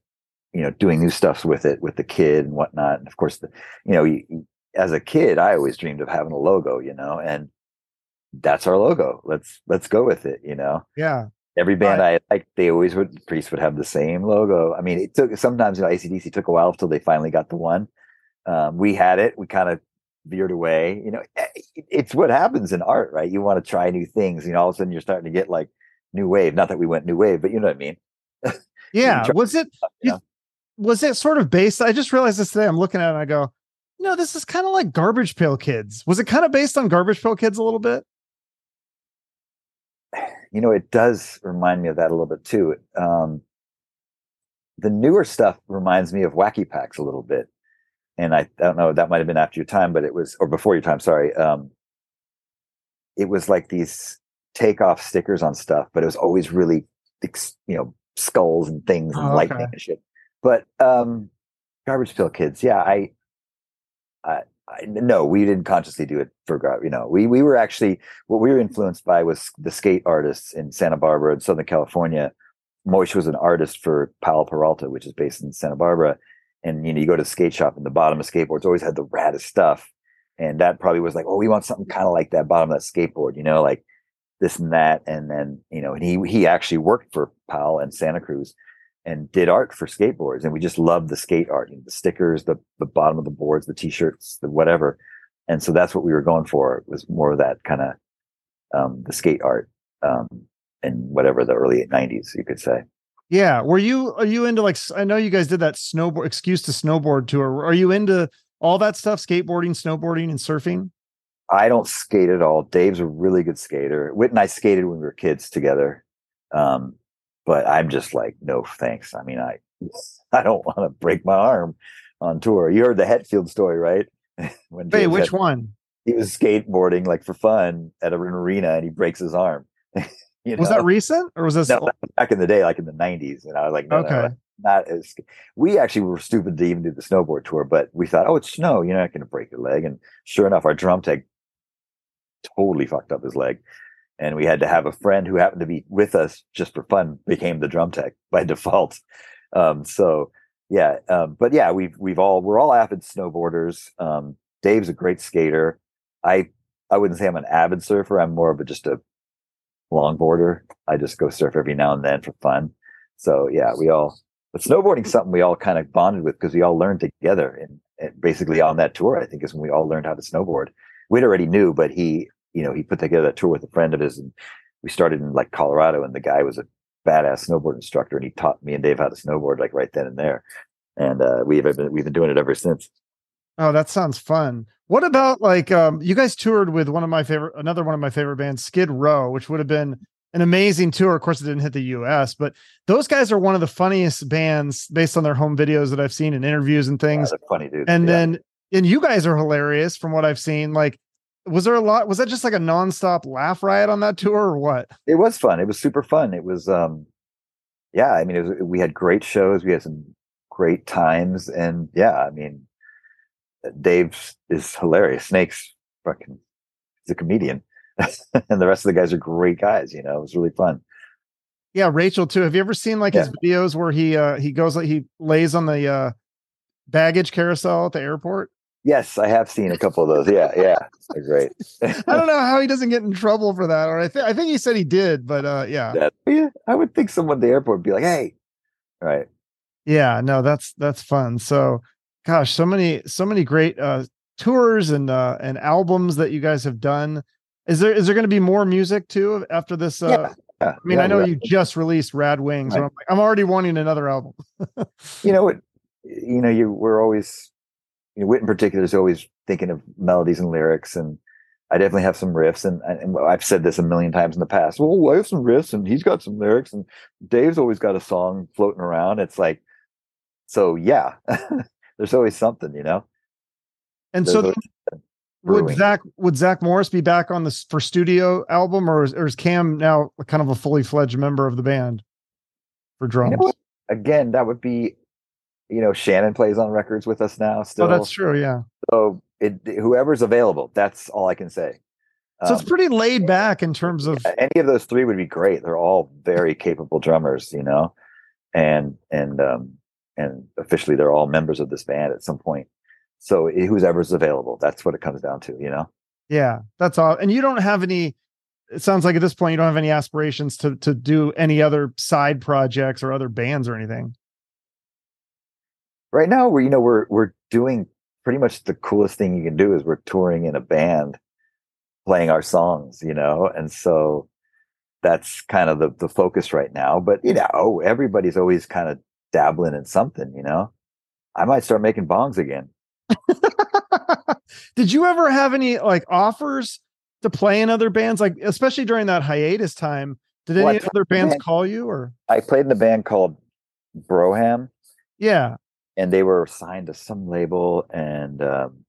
you know doing new stuff with it with the kid and whatnot. And of course the you know you, as a kid i always dreamed of having a logo you know? And that's our logo let's let's go with it you know yeah every band right. i like they always would priest would have the same logo i mean it took sometimes you know acdc took a while until they finally got the one um, we had it we kind of veered away. You know, eh, it's what happens in art, right? You want to try new things. You know, all of a sudden you're starting to get like new wave. Not that we went new wave, but you know what I mean. [laughs] Yeah. was it? Was it sort of based? I just realized this today. I'm looking at it and I go, no, this is kind of like Garbage Pail Kids. Was it kind of based on Garbage Pail Kids a little bit? You know, it does remind me of that a little bit too. Um, the newer stuff reminds me of Wacky Packs a little bit and I, I don't know that might have been after your time, but it was or before your time. Sorry, um, it was like these takeoff stickers on stuff, but it was always really you know skulls and things and oh, lightning okay. and shit. But um, garbage pail kids, yeah, I I, no, we didn't consciously do it for you know. We we were actually what we were influenced by was the skate artists in Santa Barbara and Southern California. Moish was an artist for Powell Peralta, which is based in Santa Barbara. And you know, you go to the skate shop and the bottom of skateboards always had the raddest stuff. And that probably was like, oh, we want something kind of like that bottom of that skateboard, you know, like this and that. And then, you know, and he he actually worked for Powell and Santa Cruz and did art for skateboards. And we just loved the skate art, you know, the stickers, the the bottom of the boards, the t-shirts, the whatever. And so that's what we were going for. It was more of that kind of um, the skate art um, in whatever the early 90s, you could say. Yeah. Were you are you into like I know you guys did that snowboard excuse to snowboard tour. Are you into all that stuff, skateboarding, snowboarding, and surfing? I don't skate at all. Dave's a really good skater. Whit and I skated when we were kids together. Um, but I'm just like, no thanks. I mean, I [laughs] I don't want to break my arm on tour. You heard the Hetfield story, right? [laughs] when Wait, which one? He was skateboarding like for fun at an arena and he breaks his arm. [laughs] you know? Was that recent or was this no, back in the day, like in the 90s? And I was like, no, okay. No, not as we actually were stupid to even do the snowboard tour, but we thought, oh, it's snow, you're not going to break your leg. And sure enough, our drum tech totally fucked up his leg and we had to have a friend who happened to be with us just for fun became the drum tech [laughs] by default. Um, so yeah, um, but yeah, we've we've all we're all avid snowboarders. Um, Dave's a great skater. I I wouldn't say I'm an avid surfer. I'm more of a just a longboarder. I just go surf every now and then for fun. So yeah, we all. But snowboarding's something we all kind of bonded with because we all learned together and, and basically on that tour. I think is when we all learned how to snowboard. We'd already knew, but he you know, he put together a tour with a friend of his and we started in like Colorado and the guy was a badass snowboard instructor and he taught me and Dave how to snowboard like right then and there. And uh, we've been we've been doing it ever since. Oh, that sounds fun. What about like um you guys toured with one of my favorite another one of my favorite bands, Skid Row, which would have been an amazing tour. Of course, it didn't hit the US, but those guys are one of the funniest bands based on their home videos that I've seen and interviews and things. Yeah, funny dudes. And yeah. then and you guys are hilarious from what I've seen. Like was there a lot was that just like a nonstop laugh riot on that tour or what? It was fun. It was super fun. It was um yeah i mean it was, we had great shows. We had some great times. And yeah i mean dave is hilarious. Snake's fucking he's a comedian. [laughs] And the rest of the guys are great guys you know? It was really fun. Yeah rachel too. Have you ever seen like yeah. his videos where he uh he goes like he lays on the uh baggage carousel at the airport Yes, I have seen a couple of those. Yeah, yeah, they're great. [laughs] I don't know how he doesn't get in trouble for that, or I think I think he said he did, but uh, yeah. That, yeah, I would think someone at the airport would be like, "Hey," right? Yeah, no, that's that's fun. So, gosh, so many so many great uh, tours and uh, and albums that you guys have done. Is there is there going to be more music too after this? Uh, yeah. I mean, yeah, I know right. you just released Rad Wings. Right. I'm, like, I'm already wanting another album. [laughs] you know what? You know, you we're always you know, Whit in particular is always thinking of melodies and lyrics, and I definitely have some riffs. And, and I've said this a million times in the past. Well, I have some riffs, and he's got some lyrics, and Dave's always got a song floating around. It's like, so yeah, [laughs] there's always something, you know. And there's so. would Zach would Zach Morris be back on this for studio album, or is, or is Cam now kind of a fully fledged member of the band for drums? You know Again, that would be you know, Shannon plays on records with us now. Still, oh, that's true. Yeah. So it, whoever's available, that's all I can say. So um, it's pretty laid back in terms of any of those three would be great. They're all very capable drummers, you know, and and um and officially they're all members of this band at some point. So who's ever's available, that's what it comes down to, you know. Yeah, that's all. And you don't have any. It sounds like at this point you don't have any aspirations to to do any other side projects or other bands or anything right now we're you know we're we're doing pretty much the coolest thing you can do is we're touring in a band playing our songs you know and so that's kind of the the focus right now but you know everybody's always kind of dabbling in something you know? I might start making bongs again. [laughs] Did you ever have any like offers to play in other bands? Like especially during that hiatus time did any other bands band, call you or? I played in a band called Brougham. Yeah and they were signed to some label. And um,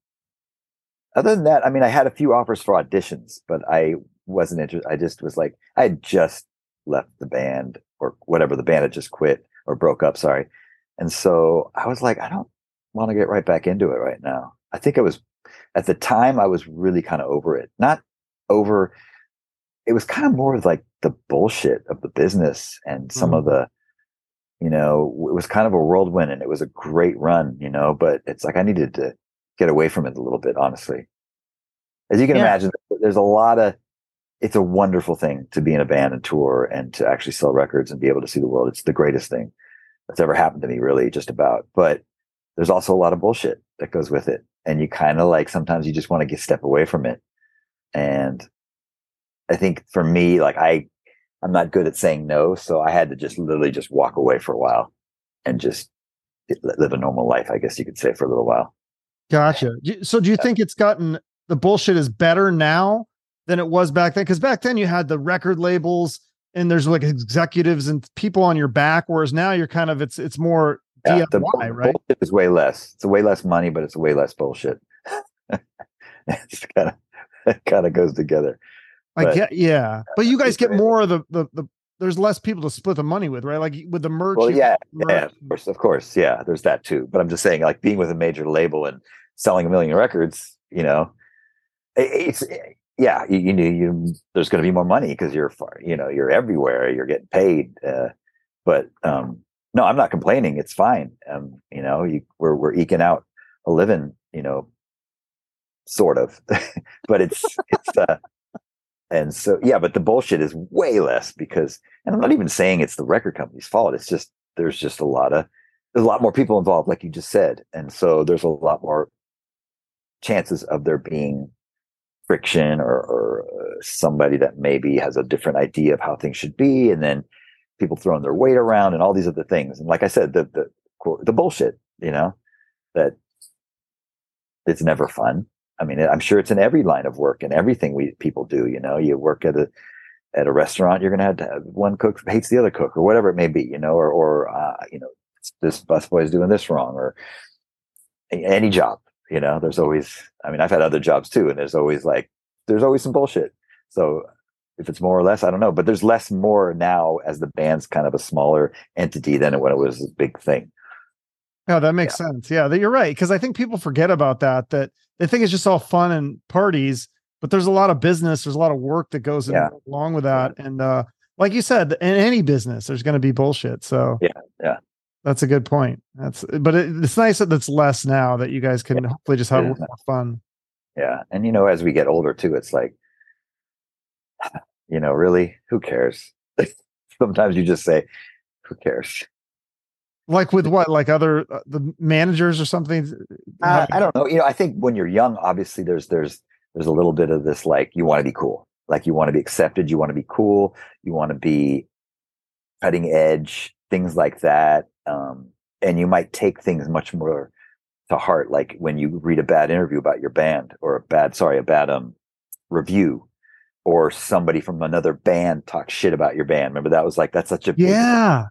other than that, I mean, I had a few offers for auditions, but I wasn't interested. I just was like, I had just left the band or whatever. The band had just quit or broke up. Sorry. And so I was like, I don't want to get right back into it right now. I think I was at the time I was really kind of over it. Not over it was kind of more like the bullshit of the business and some mm. of the you know it was kind of a whirlwind and it was a great run you know but it's like i needed to get away from it a little bit honestly as you can yeah. imagine there's a lot of it's a wonderful thing to be in a band and tour and to actually sell records and be able to see the world it's the greatest thing that's ever happened to me really just about but there's also a lot of bullshit that goes with it and you kind of like sometimes you just want to get step away from it and I think for me, like I, I'm not good at saying no, so I had to just literally just walk away for a while and just live a normal life, I guess you could say, for a little while. Gotcha. So do you think it's gotten the bullshit is better now than it was back then? Because back then you had the record labels and there's like executives and people on your back, whereas now you're kind of it's it's more yeah, DIY, the right? Bullshit is way less. It's way less money, but it's way less bullshit. [laughs] it's kind of [laughs] it kind of goes together. I get, yeah, but you guys get more of the, the the. There's less people to split the money with, right? Like with the merch. Well, yeah, merch. yeah, of course, of course, yeah. There's that too. But I'm just saying, like being with a major label and selling a million records, you know, it's yeah, you, you, you there's going to be more money because you're far, you know, you're everywhere, you're getting paid. Uh, but um, no, I'm not complaining. It's fine. Um, you know, you, we're we're eking out a living, you know, sort of, [laughs] but it's it's uh, and so, yeah, but the bullshit is way less because, and I'm not even saying it's the record company's fault. It's just, there's just a lot of, there's a lot more people involved, like you just said. And so there's a lot more chances of there being friction or, or uh, somebody that maybe has a different idea of how things should be. And then people throwing their weight around and all these other things. And like I said, the, the, the bullshit, you know, that it's never fun. I mean, I'm sure it's in every line of work and everything we people do. You know, you work at a at a restaurant, you're going to have to have one cook hates the other cook or whatever it may be. You know, or or uh, you know, this busboy is doing this wrong or any job. You know, there's always. I mean, I've had other jobs too, and there's always like there's always some bullshit. So if it's more or less, I don't know. But there's less more now as the band's kind of a smaller entity than when it was a big thing. No, that makes yeah. sense. Yeah, that you're right. Because I think people forget about that. That they think it's just all fun and parties, but there's a lot of business. There's a lot of work that goes yeah. along with that. And uh, like you said, in any business, there's going to be bullshit. So yeah, yeah, that's a good point. That's but it, it's nice that it's less now that you guys can yeah. hopefully just have more fun. Yeah, and you know, as we get older too, it's like, [sighs] you know, really, who cares? [laughs] Sometimes you just say, "Who cares?" Like with what? Like other uh, the managers or something? Uh, i don't know. You know i think when you're young obviously there's there's there's a little bit of this like you want to be cool. Like you want to be accepted you want to be cool you want to be cutting edge things like that um, and you might take things much more to heart like when you read a bad interview about your band or a bad sorry a bad um review or somebody from another band talk shit about your band. Remember that was like that's such a yeah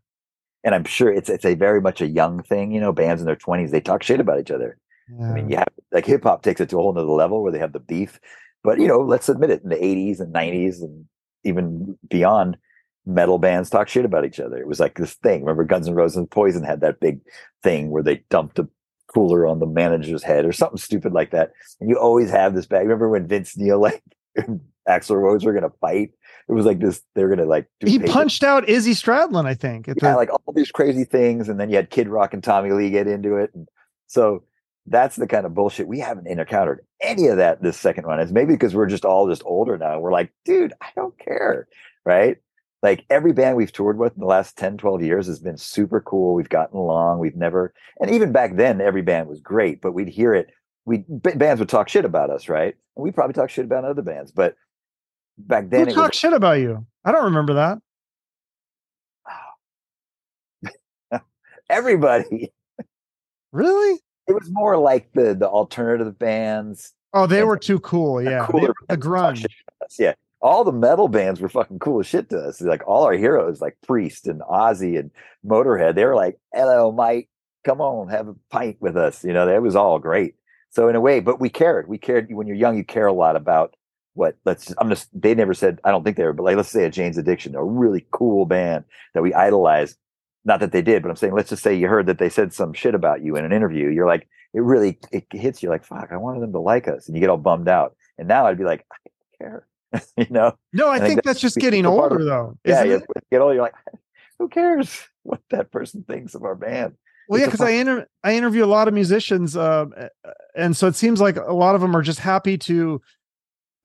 and I'm sure it's it's a very much a young thing. You know, bands in their 20s they talk shit about each other. Yeah. I mean, you have like hip hop takes it to a whole nother level where they have the beef. But you know, let's admit it, in the 80s and 90s and even beyond, metal bands talk shit about each other. It was like this thing. Remember, Guns N' Roses and Poison had that big thing where they dumped a cooler on the manager's head or something stupid like that. And you always have this bag. Remember when Vince Neil like [laughs] Axl Rose were gonna fight it was like this. They're gonna like. he punched out Izzy Stradlin, I think. Yeah, the- like all these crazy things, and then you had Kid Rock and Tommy Lee get into it, and so that's the kind of bullshit we haven't encountered any of that this second run. It's maybe because we're just all just older now. We're like, dude, I don't care, right? Like every band we've toured with in the last 10, 12 years has been super cool. We've gotten along. We've never, and even back then, every band was great, but we'd hear it. We bands would talk shit about us, right? And we probably talk shit about other bands, but back then. Who talked shit about you? I don't remember that. [laughs] Everybody. [laughs] Really? It was more like the the alternative bands. Oh, they were too cool. Yeah, the, the grunge. Yeah, all the metal bands were fucking cool as shit to us. Like all our heroes, like Priest and Ozzy and Motorhead, they were like, "Hello, Mike, come on, have a pint with us." You know, that was all great. So in a way, but we cared. We cared when you're young. You care a lot about what let's I'm just they never said I don't think they were, but like let's say a Jane's Addiction, a really cool band that we idolize. Not that they did, but I'm saying let's just say you heard that they said some shit about you in an interview. You're like, it really it hits you like fuck. I wanted them to like us, and you get all bummed out. And now I'd be like, I don't care, [laughs] you know. No, I, I think, think that's just getting older of- though. Yeah, isn't yeah. it? you Get older, you're like, [laughs] who cares [laughs] what that person thinks of our band? Well, yeah, because I inter- I interview a lot of musicians, uh, and so it seems like a lot of them are just happy to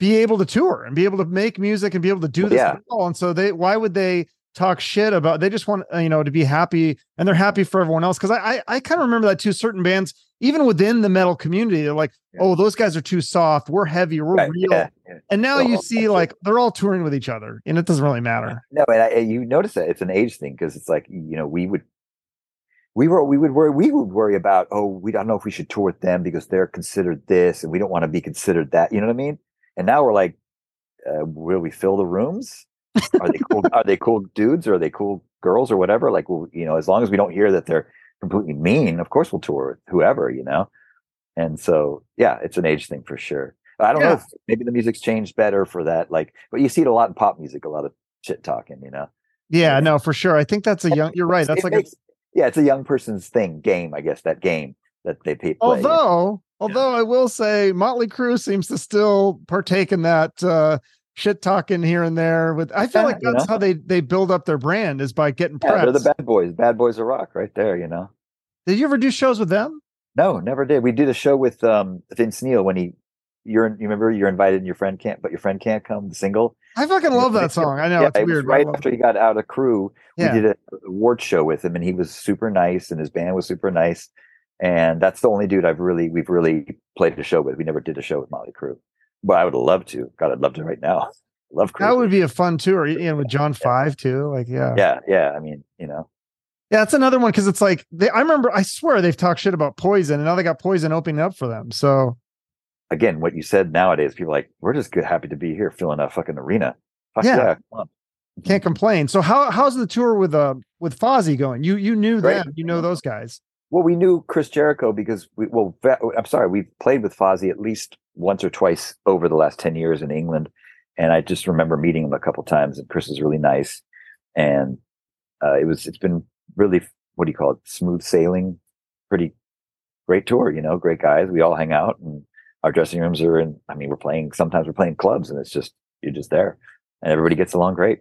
be able to tour and be able to make music and be able to do this. Yeah. well. And so they, why would they talk shit about? They just want uh, you know to be happy, and they're happy for everyone else. Because I I, I kind of remember that too. Certain bands, even within the metal community, they're like, Yeah. oh, those guys are too soft. We're heavy. We're Right, real. yeah, yeah. And now They're you see bullshit. like they're all touring with each other, and it doesn't really matter. No, and I, and you notice that it's an age thing because it's like you know we would we were we would worry we would worry about oh we don't know if we should tour with them because they're considered this and we don't want to be considered that you know what I mean and now we're like uh, will we fill the rooms are they cool are they cool dudes or are they cool girls or whatever like well you know as long as we don't hear that they're completely mean of course we'll tour with whoever you know and so yeah it's an age thing for sure I don't know if maybe the music's changed better for that like but you see it a lot in pop music a lot of shit talking you know Yeah, Yeah. no, for sure. I think that's a young. You're right. That's It like makes- yeah, it's a young person's thing, game, I guess, that game that they play. although although I will say Motley Crue seems to still partake in that uh, shit talking here and there. With I feel [laughs] Yeah, like you that's know. how they they build up their brand is by getting yeah, press. they're the bad boys. Bad boys of rock right there, you know. Did you ever do shows with them? No, never did. We did a show with um Vince Neil when he you're you remember you're invited and your friend can't but your friend can't come, the single. I fucking love that song. I know yeah, it's it weird. right after he got out of Crue, Yeah. we did a award show with him and he was super nice and his band was super nice. And that's the only dude I've really we've really played a show with. We never did a show with Motley Crue. But I would love to. God, I'd love to right now. [laughs] Love Crue. That would be a fun tour, and with John Five too. Like, yeah, yeah, yeah. I mean, you know. yeah. that's another one because it's like they. I remember. I swear they've talked shit about Poison, and now they got Poison opening up for them. So again, what you said nowadays, people are like, we're just good, happy to be here, filling a fucking arena. Fuck Yeah. yeah, on. can't complain. So how how's the tour with uh with Fozzy going? You you knew Great. them. You know those guys. Well, we knew Chris Jericho because we, well, I'm sorry, we've played with Fozzy at least once or twice over the last 10 years in England. And I just remember meeting him a couple times and Chris is really nice. And uh, it was, it's been really, what do you call it? Smooth sailing, pretty great tour, you know, great guys. We all hang out and our dressing rooms are in, I mean, we're playing, sometimes we're playing clubs and it's just, you're just there and everybody gets along great.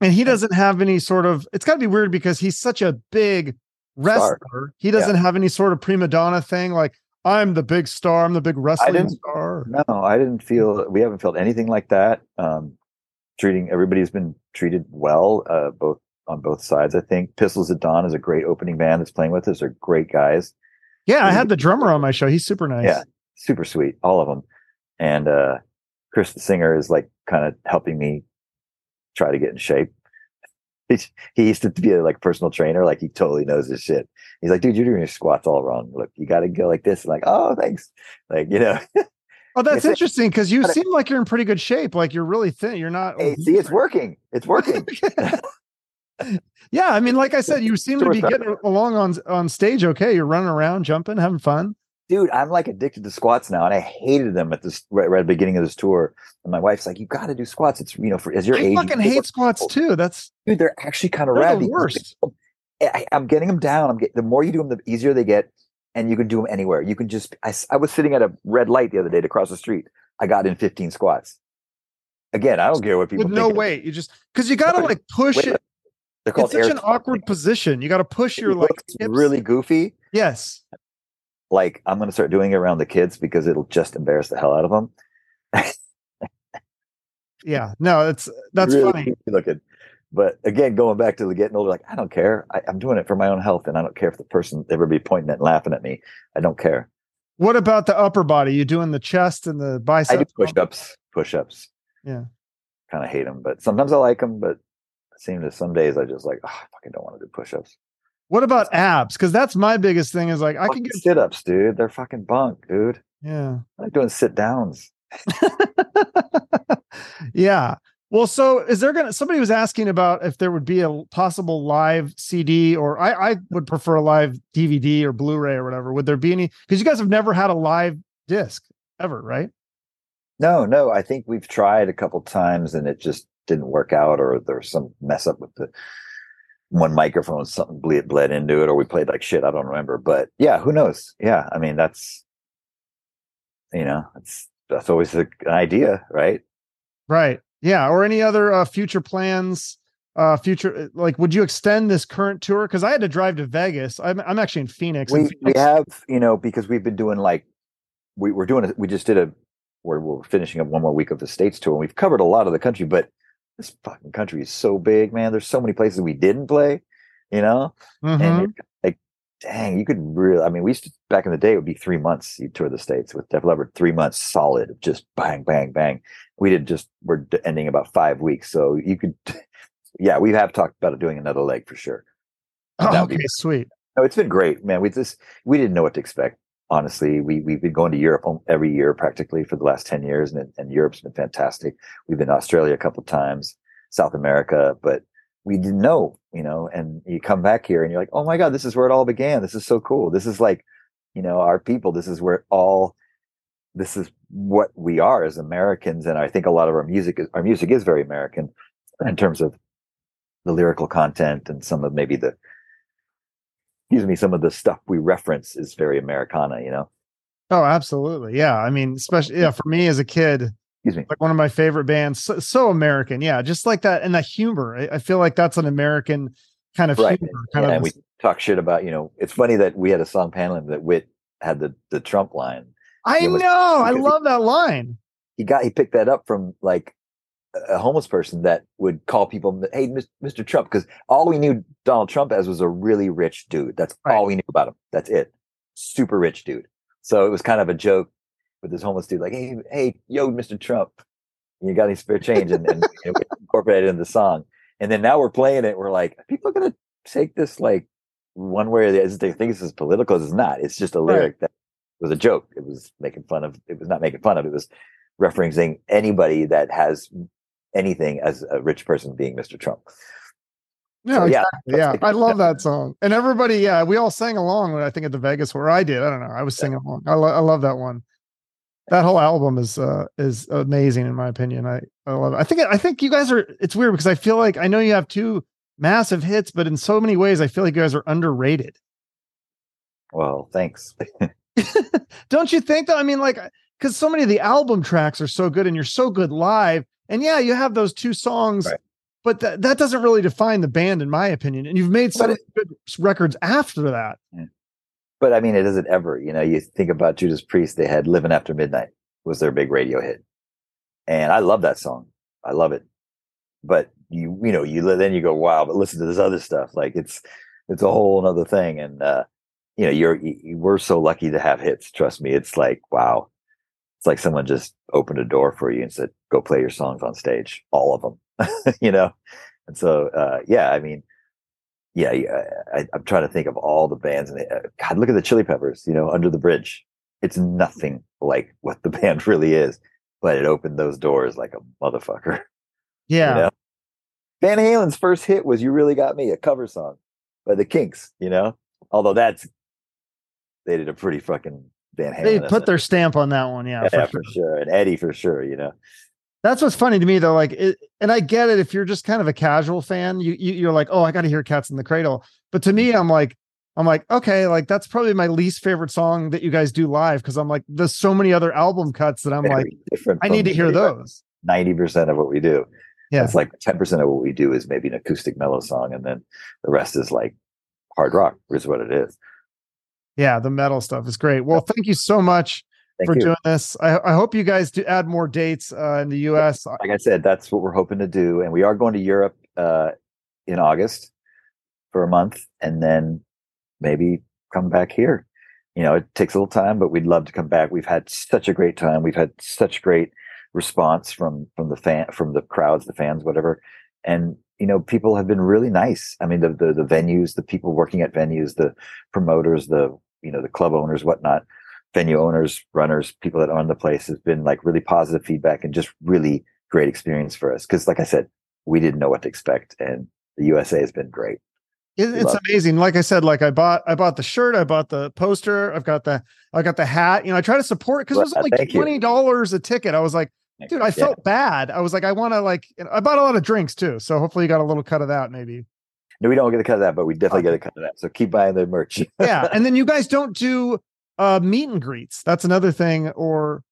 And he doesn't have any sort of it's gotta be weird because he's such a big wrestler. He doesn't have any sort of prima donna thing like I'm the big star, I'm the big wrestling star. No, I didn't feel we haven't felt anything like that. Um, treating everybody's been treated well, uh, both on both sides. I think Pistols at Dawn is a great opening band that's playing with us. They're great guys, Yeah, I had the drummer on my show. He's super nice. Yeah. super sweet, all of them. And uh, Chris, the singer, is like kind of helping me try to get in shape. He, he used to be a like personal trainer, like he totally knows his shit. He's like, dude, you're doing your squats all wrong. Look, you got to go like this. I'm like, oh, thanks. Like, you know, Oh, [laughs] that's interesting because you seem like you're in pretty good shape. Like you're really thin. You're not. hey, see, it's working. It's working. [laughs] yeah, I mean, like I said, you seem to be getting along on on stage. Okay, you're running around, jumping, having fun. Dude, I'm like addicted to squats now, and I hated them at this right, right at the beginning of this tour. And my wife's like, "You got to do squats. It's you know, for as your I age, fucking you- hate squats too. That's dude. They're actually kind of rad. the worst. Eh, I, I'm getting them down. I'm get, the more you do them, the easier they get, and you can do them anywhere. You can just. I was sitting at a red light the other day to cross the street. I got in 15 squats. Again, I don't care what people with no weight. You just because you got to like push it. they're called It's such an awkward position. You got to push It your like really goofy. Yes. Like I'm going to start doing it around the kids because it'll just embarrass the hell out of them. Yeah. No, it's that's really funny. looking. But again, going back to the getting older, like I don't care. I, I'm doing it for my own health, and I don't care if the person ever be pointing at and laughing at me. I don't care. What about the upper body? You doing the chest and the I biceps? do push ups, push ups. Yeah. Kind of hate them, but sometimes I like them. But it seems that some days I just like, oh, I fucking don't want to do push ups. What about abs? Because that's my biggest thing. Is like I can get. sit ups, dude. They're fucking bunk, dude. Yeah. I like doing sit downs. [laughs] yeah. Well, so is there gonna somebody was asking about if there would be a possible live CD or I I would prefer a live DVD or Blu-ray or whatever. Would there be any because you guys have never had a live disc ever, right? No, no. I think we've tried a couple times and it just didn't work out, or there's some mess up with the one microphone, something bled, bled into it, or we played like shit. I don't remember, but yeah, who knows? Yeah, I mean, that's you know, that's that's always an idea, right? Right. Yeah. Or any other uh, future plans? Uh, future uh, like, would you extend this current tour? Because I had to drive to Vegas. I'm I'm actually in Phoenix. We Phoenix. we have you know because we've been doing like we we're doing it. We just did a we're we're finishing up one more week of the states tour. and We've covered a lot of the country, but this fucking country is so big, man. There's so many places we didn't play, you know, Mhm. and like dang, you could really. I mean, we used to back in the day it would be three months you tour the states with Def Leppard, three months solid, of just bang, bang, bang. We did just we're ending about five weeks, so you could. [laughs] Yeah, we have talked about doing another leg for sure. Oh, would be- okay, sweet. No, it's been great, man. We just we didn't know what to expect. Honestly, we we've been going to Europe every year practically for the last ten years, and and Europe's been fantastic. We've been to Australia a couple of times, South America, but we didn't know, you know. And you come back here, and you're like, oh my god, this is where it all began. This is so cool. This is like, you know, our people. This is where all. This is what we are as Americans, and I think a lot of our music is our music is very American in terms of the lyrical content and some of maybe the excuse me, some of the stuff we reference is very Americana, you know. Oh, absolutely. Yeah. I mean, especially yeah, for me as a kid, Excuse me. like one of my favorite bands, so, so American. Yeah, just like that and that humor. I, I feel like that's an American kind of Right. humor. Kind Yeah, of and we talk shit about, you know, it's funny that we had a song Panhandlin' that Whit had the the Trump line. I was- know. I because he- love that line. He got he picked that up from like a- homeless person that would call people, "Hey, Mr. Trump," because all we knew Donald Trump as was a really rich dude. That's Right. all we knew about him. That's it. Super rich dude. So it was kind of a joke with this homeless dude, like, "Hey, hey, yo, Mr. Trump, you got any spare change?" And, and incorporated in the song. And then now we're playing it. We're like, people are gonna take this like one way or the other? They think this is political. It's not. It's just a Right. lyric that was a joke. It was making fun of. It was not making fun of. It was referencing anybody that has anything as a rich person being Mr. Trump. Yeah, So, yeah, exactly. Yeah, I love that song. And everybody, yeah, we all sang along. When I think at the Vegas where I did. I don't know. I was singing along. I, lo- I love that one. That whole album is uh is amazing in my opinion. I I love it. I think I think you guys are. It's weird because I feel like I know you have two massive hits, but in so many ways, I feel like you guys are underrated. Well, thanks. [laughs] [laughs] Don't you think though? I mean, like, because so many of the album tracks are so good and you're so good live. And yeah, you have those two songs, Right. but that, that doesn't really define the band, in my opinion. And you've made some many good records after that. But I mean, it doesn't ever. You know, you think about Judas Priest. They had "Living After Midnight" was their big radio hit, and I love that song. I love it. But you, you know, you then you go, wow. But listen to this other stuff. Like it's it's a whole other thing. And uh, you know, you're you, you- we're so lucky to have hits. Trust me. It's like wow. It's like someone just opened a door for you and said, "Go play your songs on stage, all of them." [laughs] you know. And so, uh, yeah, I mean, yeah, I, I'm trying to think of all the bands, and uh, God, look at the Chili Peppers. You know, Under the Bridge. It's nothing like what the [laughs] band really is, but it opened those doors like a motherfucker. [laughs] Yeah. You know? Van Halen's first hit was "You Really Got Me," a cover song by the Kinks. You know, although that's they did a pretty fucking Van Halen. They put their stamp on that one. Yeah. yeah, for for, sure. sure, and Eddie for sure. You know, That's what's funny to me though. Like, it, and I get it if you're just kind of a casual fan, you, you you're like, oh, I got to hear Cats in the Cradle. But to me, I'm like, I'm like, okay, like that's probably my least favorite song that you guys do live because I'm like, there's so many other album cuts that I'm like. I need to hear those. Ninety percent of what we do. Yeah. It's like ten percent of what we do is maybe an acoustic mellow song, and then the rest is like hard rock. Is what it is. Yeah, the metal stuff is great. Well, thank you so much Thank for you. doing this. I, I hope you guys do add more dates uh, in the US. like I said, that's what we're hoping to do. And we are going to Europe uh, in August for a month and then maybe come back here. You know, it takes a little time, but we'd love to come back. We've had such a great time. We've had such great response from from the fan from the crowds, the fans, whatever. And you know, people have been really nice. I mean, the the, the venues, the people working at venues, the promoters, the you know, the club owners, whatnot, venue owners, runners, people that own the place has been like really positive feedback and just really great experience for us. Because, like I said, we didn't know what to expect, and the USA has been great. It, it's amazing. Like I said, like I bought I bought the shirt, I bought the poster, I've got the I got the hat. You know, I try to support because it was thank twenty dollars a ticket. I was like, dude, I Yeah. felt bad. I was like, I want to like. I bought a lot of drinks too, so hopefully you got a little cut of that, maybe. No, we don't get a cut of that, but we definitely get a cut of that. So keep buying the merch. [laughs] yeah, and then you guys don't do uh meet and greets. That's another thing. Or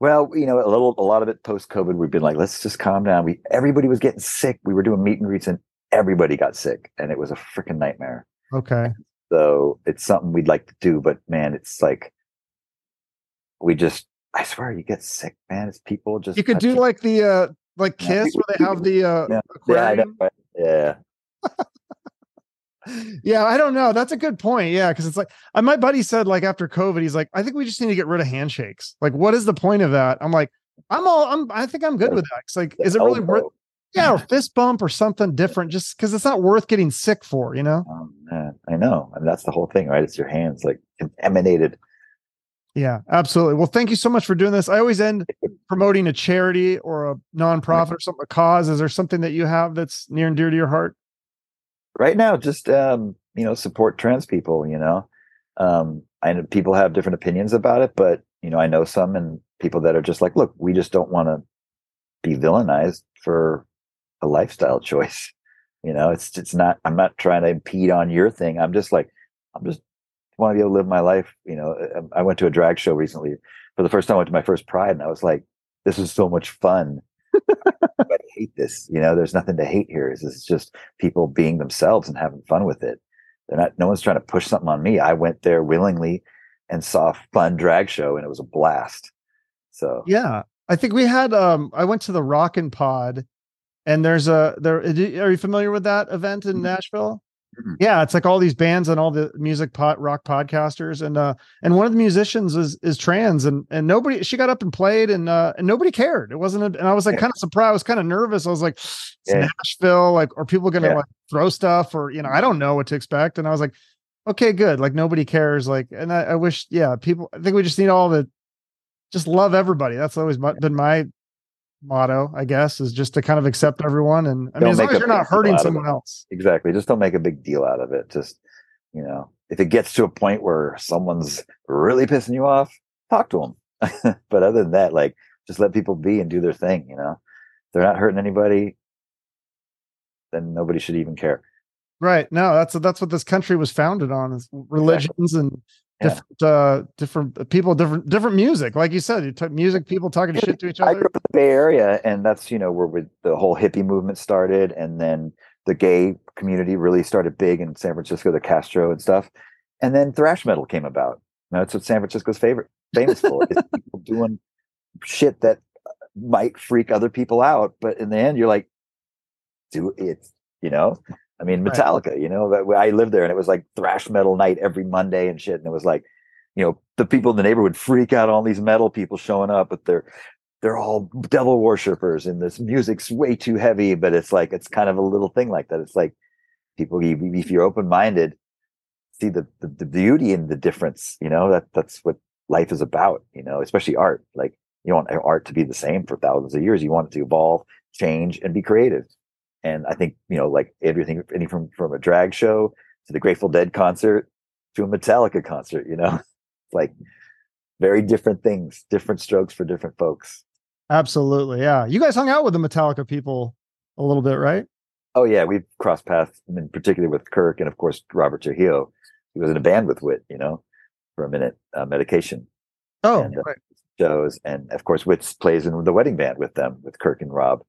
Well, you know, a little, a lot of it post COVID, we've been like, let's just calm down. We everybody was getting sick. We were doing meet and greets, and everybody got sick, and it was a freaking nightmare. okay, So it's something we'd like to do, but man, it's like we just. I swear, you get sick, man. It's people just. you could do like the uh like Kiss we- where they have the uh [laughs] Yeah, yeah, I know, right? yeah. Yeah, I don't know. That's a good point. Yeah, because it's like uh, my buddy said, like after COVID, he's like, I think we just need to get rid of handshakes. Like, what is the point of that? I'm like, I'm all, I'm, I think I'm good with that. It's like, is it really worth? Yeah, or [laughs] fist bump or something different, just because it's not worth getting sick for, you know? Oh, man, I know, and that's the whole thing, right? It's your hands like contaminated. Yeah, absolutely. Well, thank you so much for doing this. I always end promoting a charity or a nonprofit or something, a cause. Is there something that you have that's near and dear to your heart? Right now just um you know support trans people you know? Um i know people have different opinions about it but you know i know some and people that are just like look we just don't want to be villainized for a lifestyle [laughs] choice. You know it's it's not i'm not trying to impede on your thing. I'm just like i'm just want to be able to live my life you know? Um, I- i went to a drag show recently. For the first time i went to my first pride and i was like this is so much fun but I hate this. You know, there's nothing to hate here. This is just people being themselves and having fun with it. They're not. No one's trying to push something on me. I went there willingly and saw a fun drag show, and it was a blast. So Yeah, I think we had. Um, I went to the Rockin' Pod, and there's a there. Are you familiar with that event in Mhm. Nashville? Mhm. Yeah, it's like all these bands and all the music pot rock podcasters, and uh, and one of the musicians is is trans, and and nobody. She got up and played, and uh, and nobody cared. It wasn't, a, and I was like Yeah. kind of surprised. I was kind of nervous. I was like, it's Yeah. Nashville, like, are people gonna Yeah. like throw stuff, or you know, I don't know what to expect. And I was like, okay, good. Like nobody cares. Like, and I, I wish, yeah, people. I think we just need all the just love everybody. That's always mu- been my motto, I guess, is just to kind of accept everyone. And I mean, Don't as long as you're not hurting someone else. exactly, just don't make a big deal out of it. Just you know, if it gets to a point where someone's really pissing you off, talk to them. [laughs] but other than that, like just let people be and do their thing. You know, if they're not hurting anybody, then nobody should even care. Right. No, that's that's what this country was founded on is religions and Yeah. different uh different people, different different music. Like you said, you took music, people talking shit to each other. I grew up in the Bay Area, and that's you know where with the whole hippie movement started, and then the gay community really started big in San Francisco, the Castro and stuff, and then thrash metal came about. Now that's what San Francisco's favorite famous for is [laughs] people doing shit that might freak other people out, but in the end, you're like, do it, you know. I mean, Right. Metallica, you know, I lived there and it was like thrash metal night every Monday and shit. And it was like, you know, the people in the neighborhood freak out all these metal people showing up, but they're they're all devil worshippers and this music's way too heavy. But it's like it's kind of a little thing like that. It's like people, if you're open minded, see the, the the beauty in the difference. You know that that's what life is about. You know, especially art. Like you don't want art to be the same for thousands of years. You want it to evolve, change, and be creative. And I think you know, like everything, any from from a drag show to the Grateful Dead concert to a Metallica concert. You know, it's [laughs] like very different things, different strokes for different folks. Absolutely. Yeah. You guys hung out with the Metallica people a little bit, right? Oh yeah, we've crossed paths, in particular with Kirk and of course Robert Trujillo. He was in a band with Whit, you know, for a minute. Uh, medication Oh, And, uh, right. shows, and of course Whit plays in the wedding band with them, with Kirk and Rob.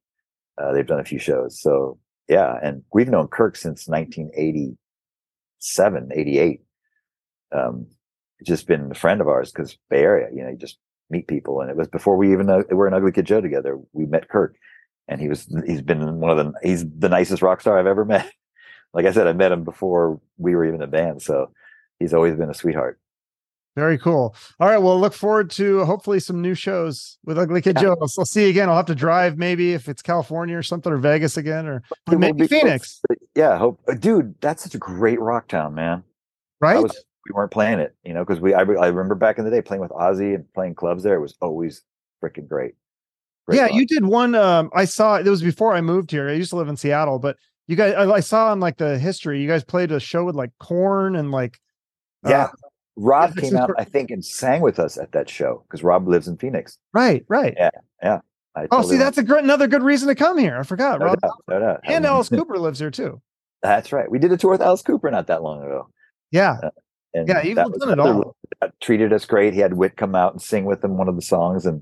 Uh, they've done a few shows, so yeah. And we've known Kirk since 1987, 88. Um, just been a friend of ours because Bay Area, you know, you just meet people, and it was before we even know, were an Ugly Kid Joe together. We met Kirk, and he was he's been one of the he's the nicest rock star I've ever [laughs] met. Like I said, I met him before we were even a band, so he's always been a sweetheart. Very cool. All right. Well, look forward to hopefully some new shows with Ugly Kid Yeah. Joe. I'll, see you again. I'll have to drive maybe if it's California or something or Vegas again or maybe be. Phoenix, Yeah, hope, uh, dude, that's such a great rock town, man. right? Was we weren't playing it, you know, because we I, I remember back in the day playing with Ozzy and playing clubs there. It was always freaking great. Great yeah, rock. you did one. Um, I saw it was before I moved here. I used to live in Seattle, but you guys, I, I saw on like the history, you guys played a show with like Korn and like, uh, yeah. Rob this came out, for- I think, and sang with us at that show because Rob lives in Phoenix. right, right. Yeah, yeah. I Oh, totally see, that's a great, another good reason to come here. I forgot. no Rob doubt, no doubt. and Alice Cooper lives here too. [laughs] That's right. We did a tour with Alice Cooper not that long ago. Yeah. Uh, and yeah, done it all. Treated us great. He had Whit come out and sing with him one of the songs. And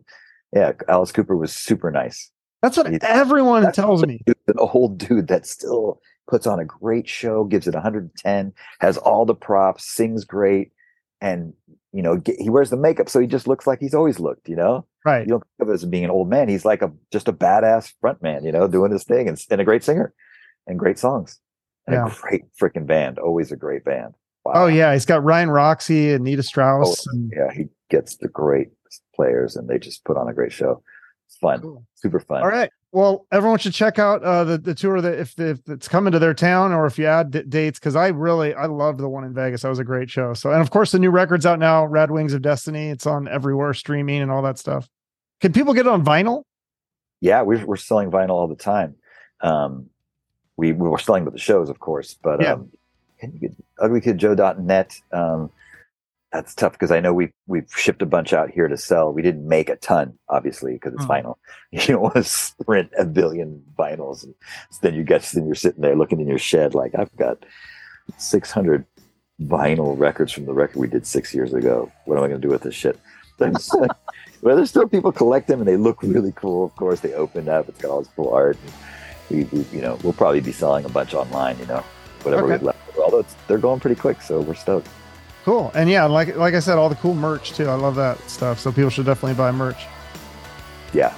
yeah, Alice Cooper was super nice. That's what He- everyone that's tells me. An old dude that still puts on a great show, gives it 110, has all the props, sings great, and you know ge- he wears the makeup, so he just looks like he's always looked. You know, Right. you don't think of him as being an old man. He's like a just a badass front man. You know, doing his thing and, and a great singer and great songs and Yeah. a great freaking band. Always a great band. Oh, wow. Oh yeah, he's got Ryan Roxie and Nita oh, Strauss. and, yeah. He gets the great players, and they just put on a great show. It's fun, Cool. super fun. All right. Well, everyone should check out uh, the the tour that if, if it's coming to their town or if you add d- dates because I really I loved the one in Vegas. That was a great show. So and of course the new record's out now, Rad Wings of Destiny. It's on everywhere streaming and all that stuff. Can people get it on vinyl? yeah we're, we're selling vinyl all the time um we, we were selling with the shows of course but Yeah. um can you get uglykidjoe.net um that's tough because i know we we've shipped a bunch out here to sell we didn't make a ton obviously because it's Oh. vinyl [laughs] you don't want to sprint a billion vinyls and then you get then you're sitting there looking in your shed like i've got 600 vinyl records from the record we did six years ago what am i going to do with this shit [laughs] well, there's still people collect them and they look really cool. Of course, they opened up. It's got all this cool art. And we, we, you know, we'll probably be selling a bunch online. You know, whatever Okay. we've left. Although it's, they're going pretty quick, so we're stoked. Cool. And yeah, like like I said, all the cool merch too. I love that stuff. So people should definitely buy merch. Yeah.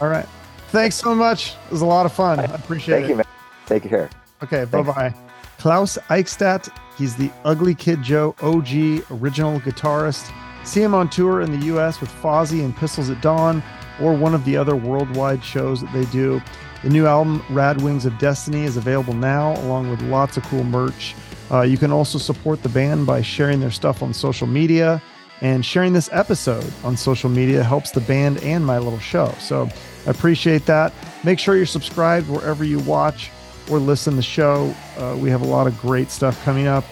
All right. Thanks so much. It was a lot of fun. I appreciate Thank it. Thank you, man. Take care. Okay, bye bye. Klaus Eichstadt, he's the Ugly Kid Joe OG original guitarist. See him on tour in the US with Fozzy and Pistols at Dawn or one of the other worldwide shows that they do. The new album, Rad Wings of Destiny, is available now, along with lots of cool merch. Uh, you can also support the band by sharing their stuff on social media, and sharing this episode on social media helps the band and my little show. So I appreciate that. Make sure you're subscribed wherever you watch or listen to the show. Uh, we have a lot of great stuff coming up.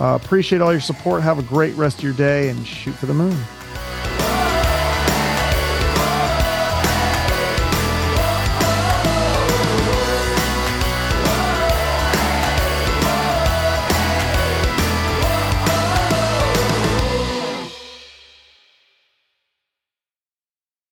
Uh, appreciate all your support. Have a great rest of your day and shoot for the moon.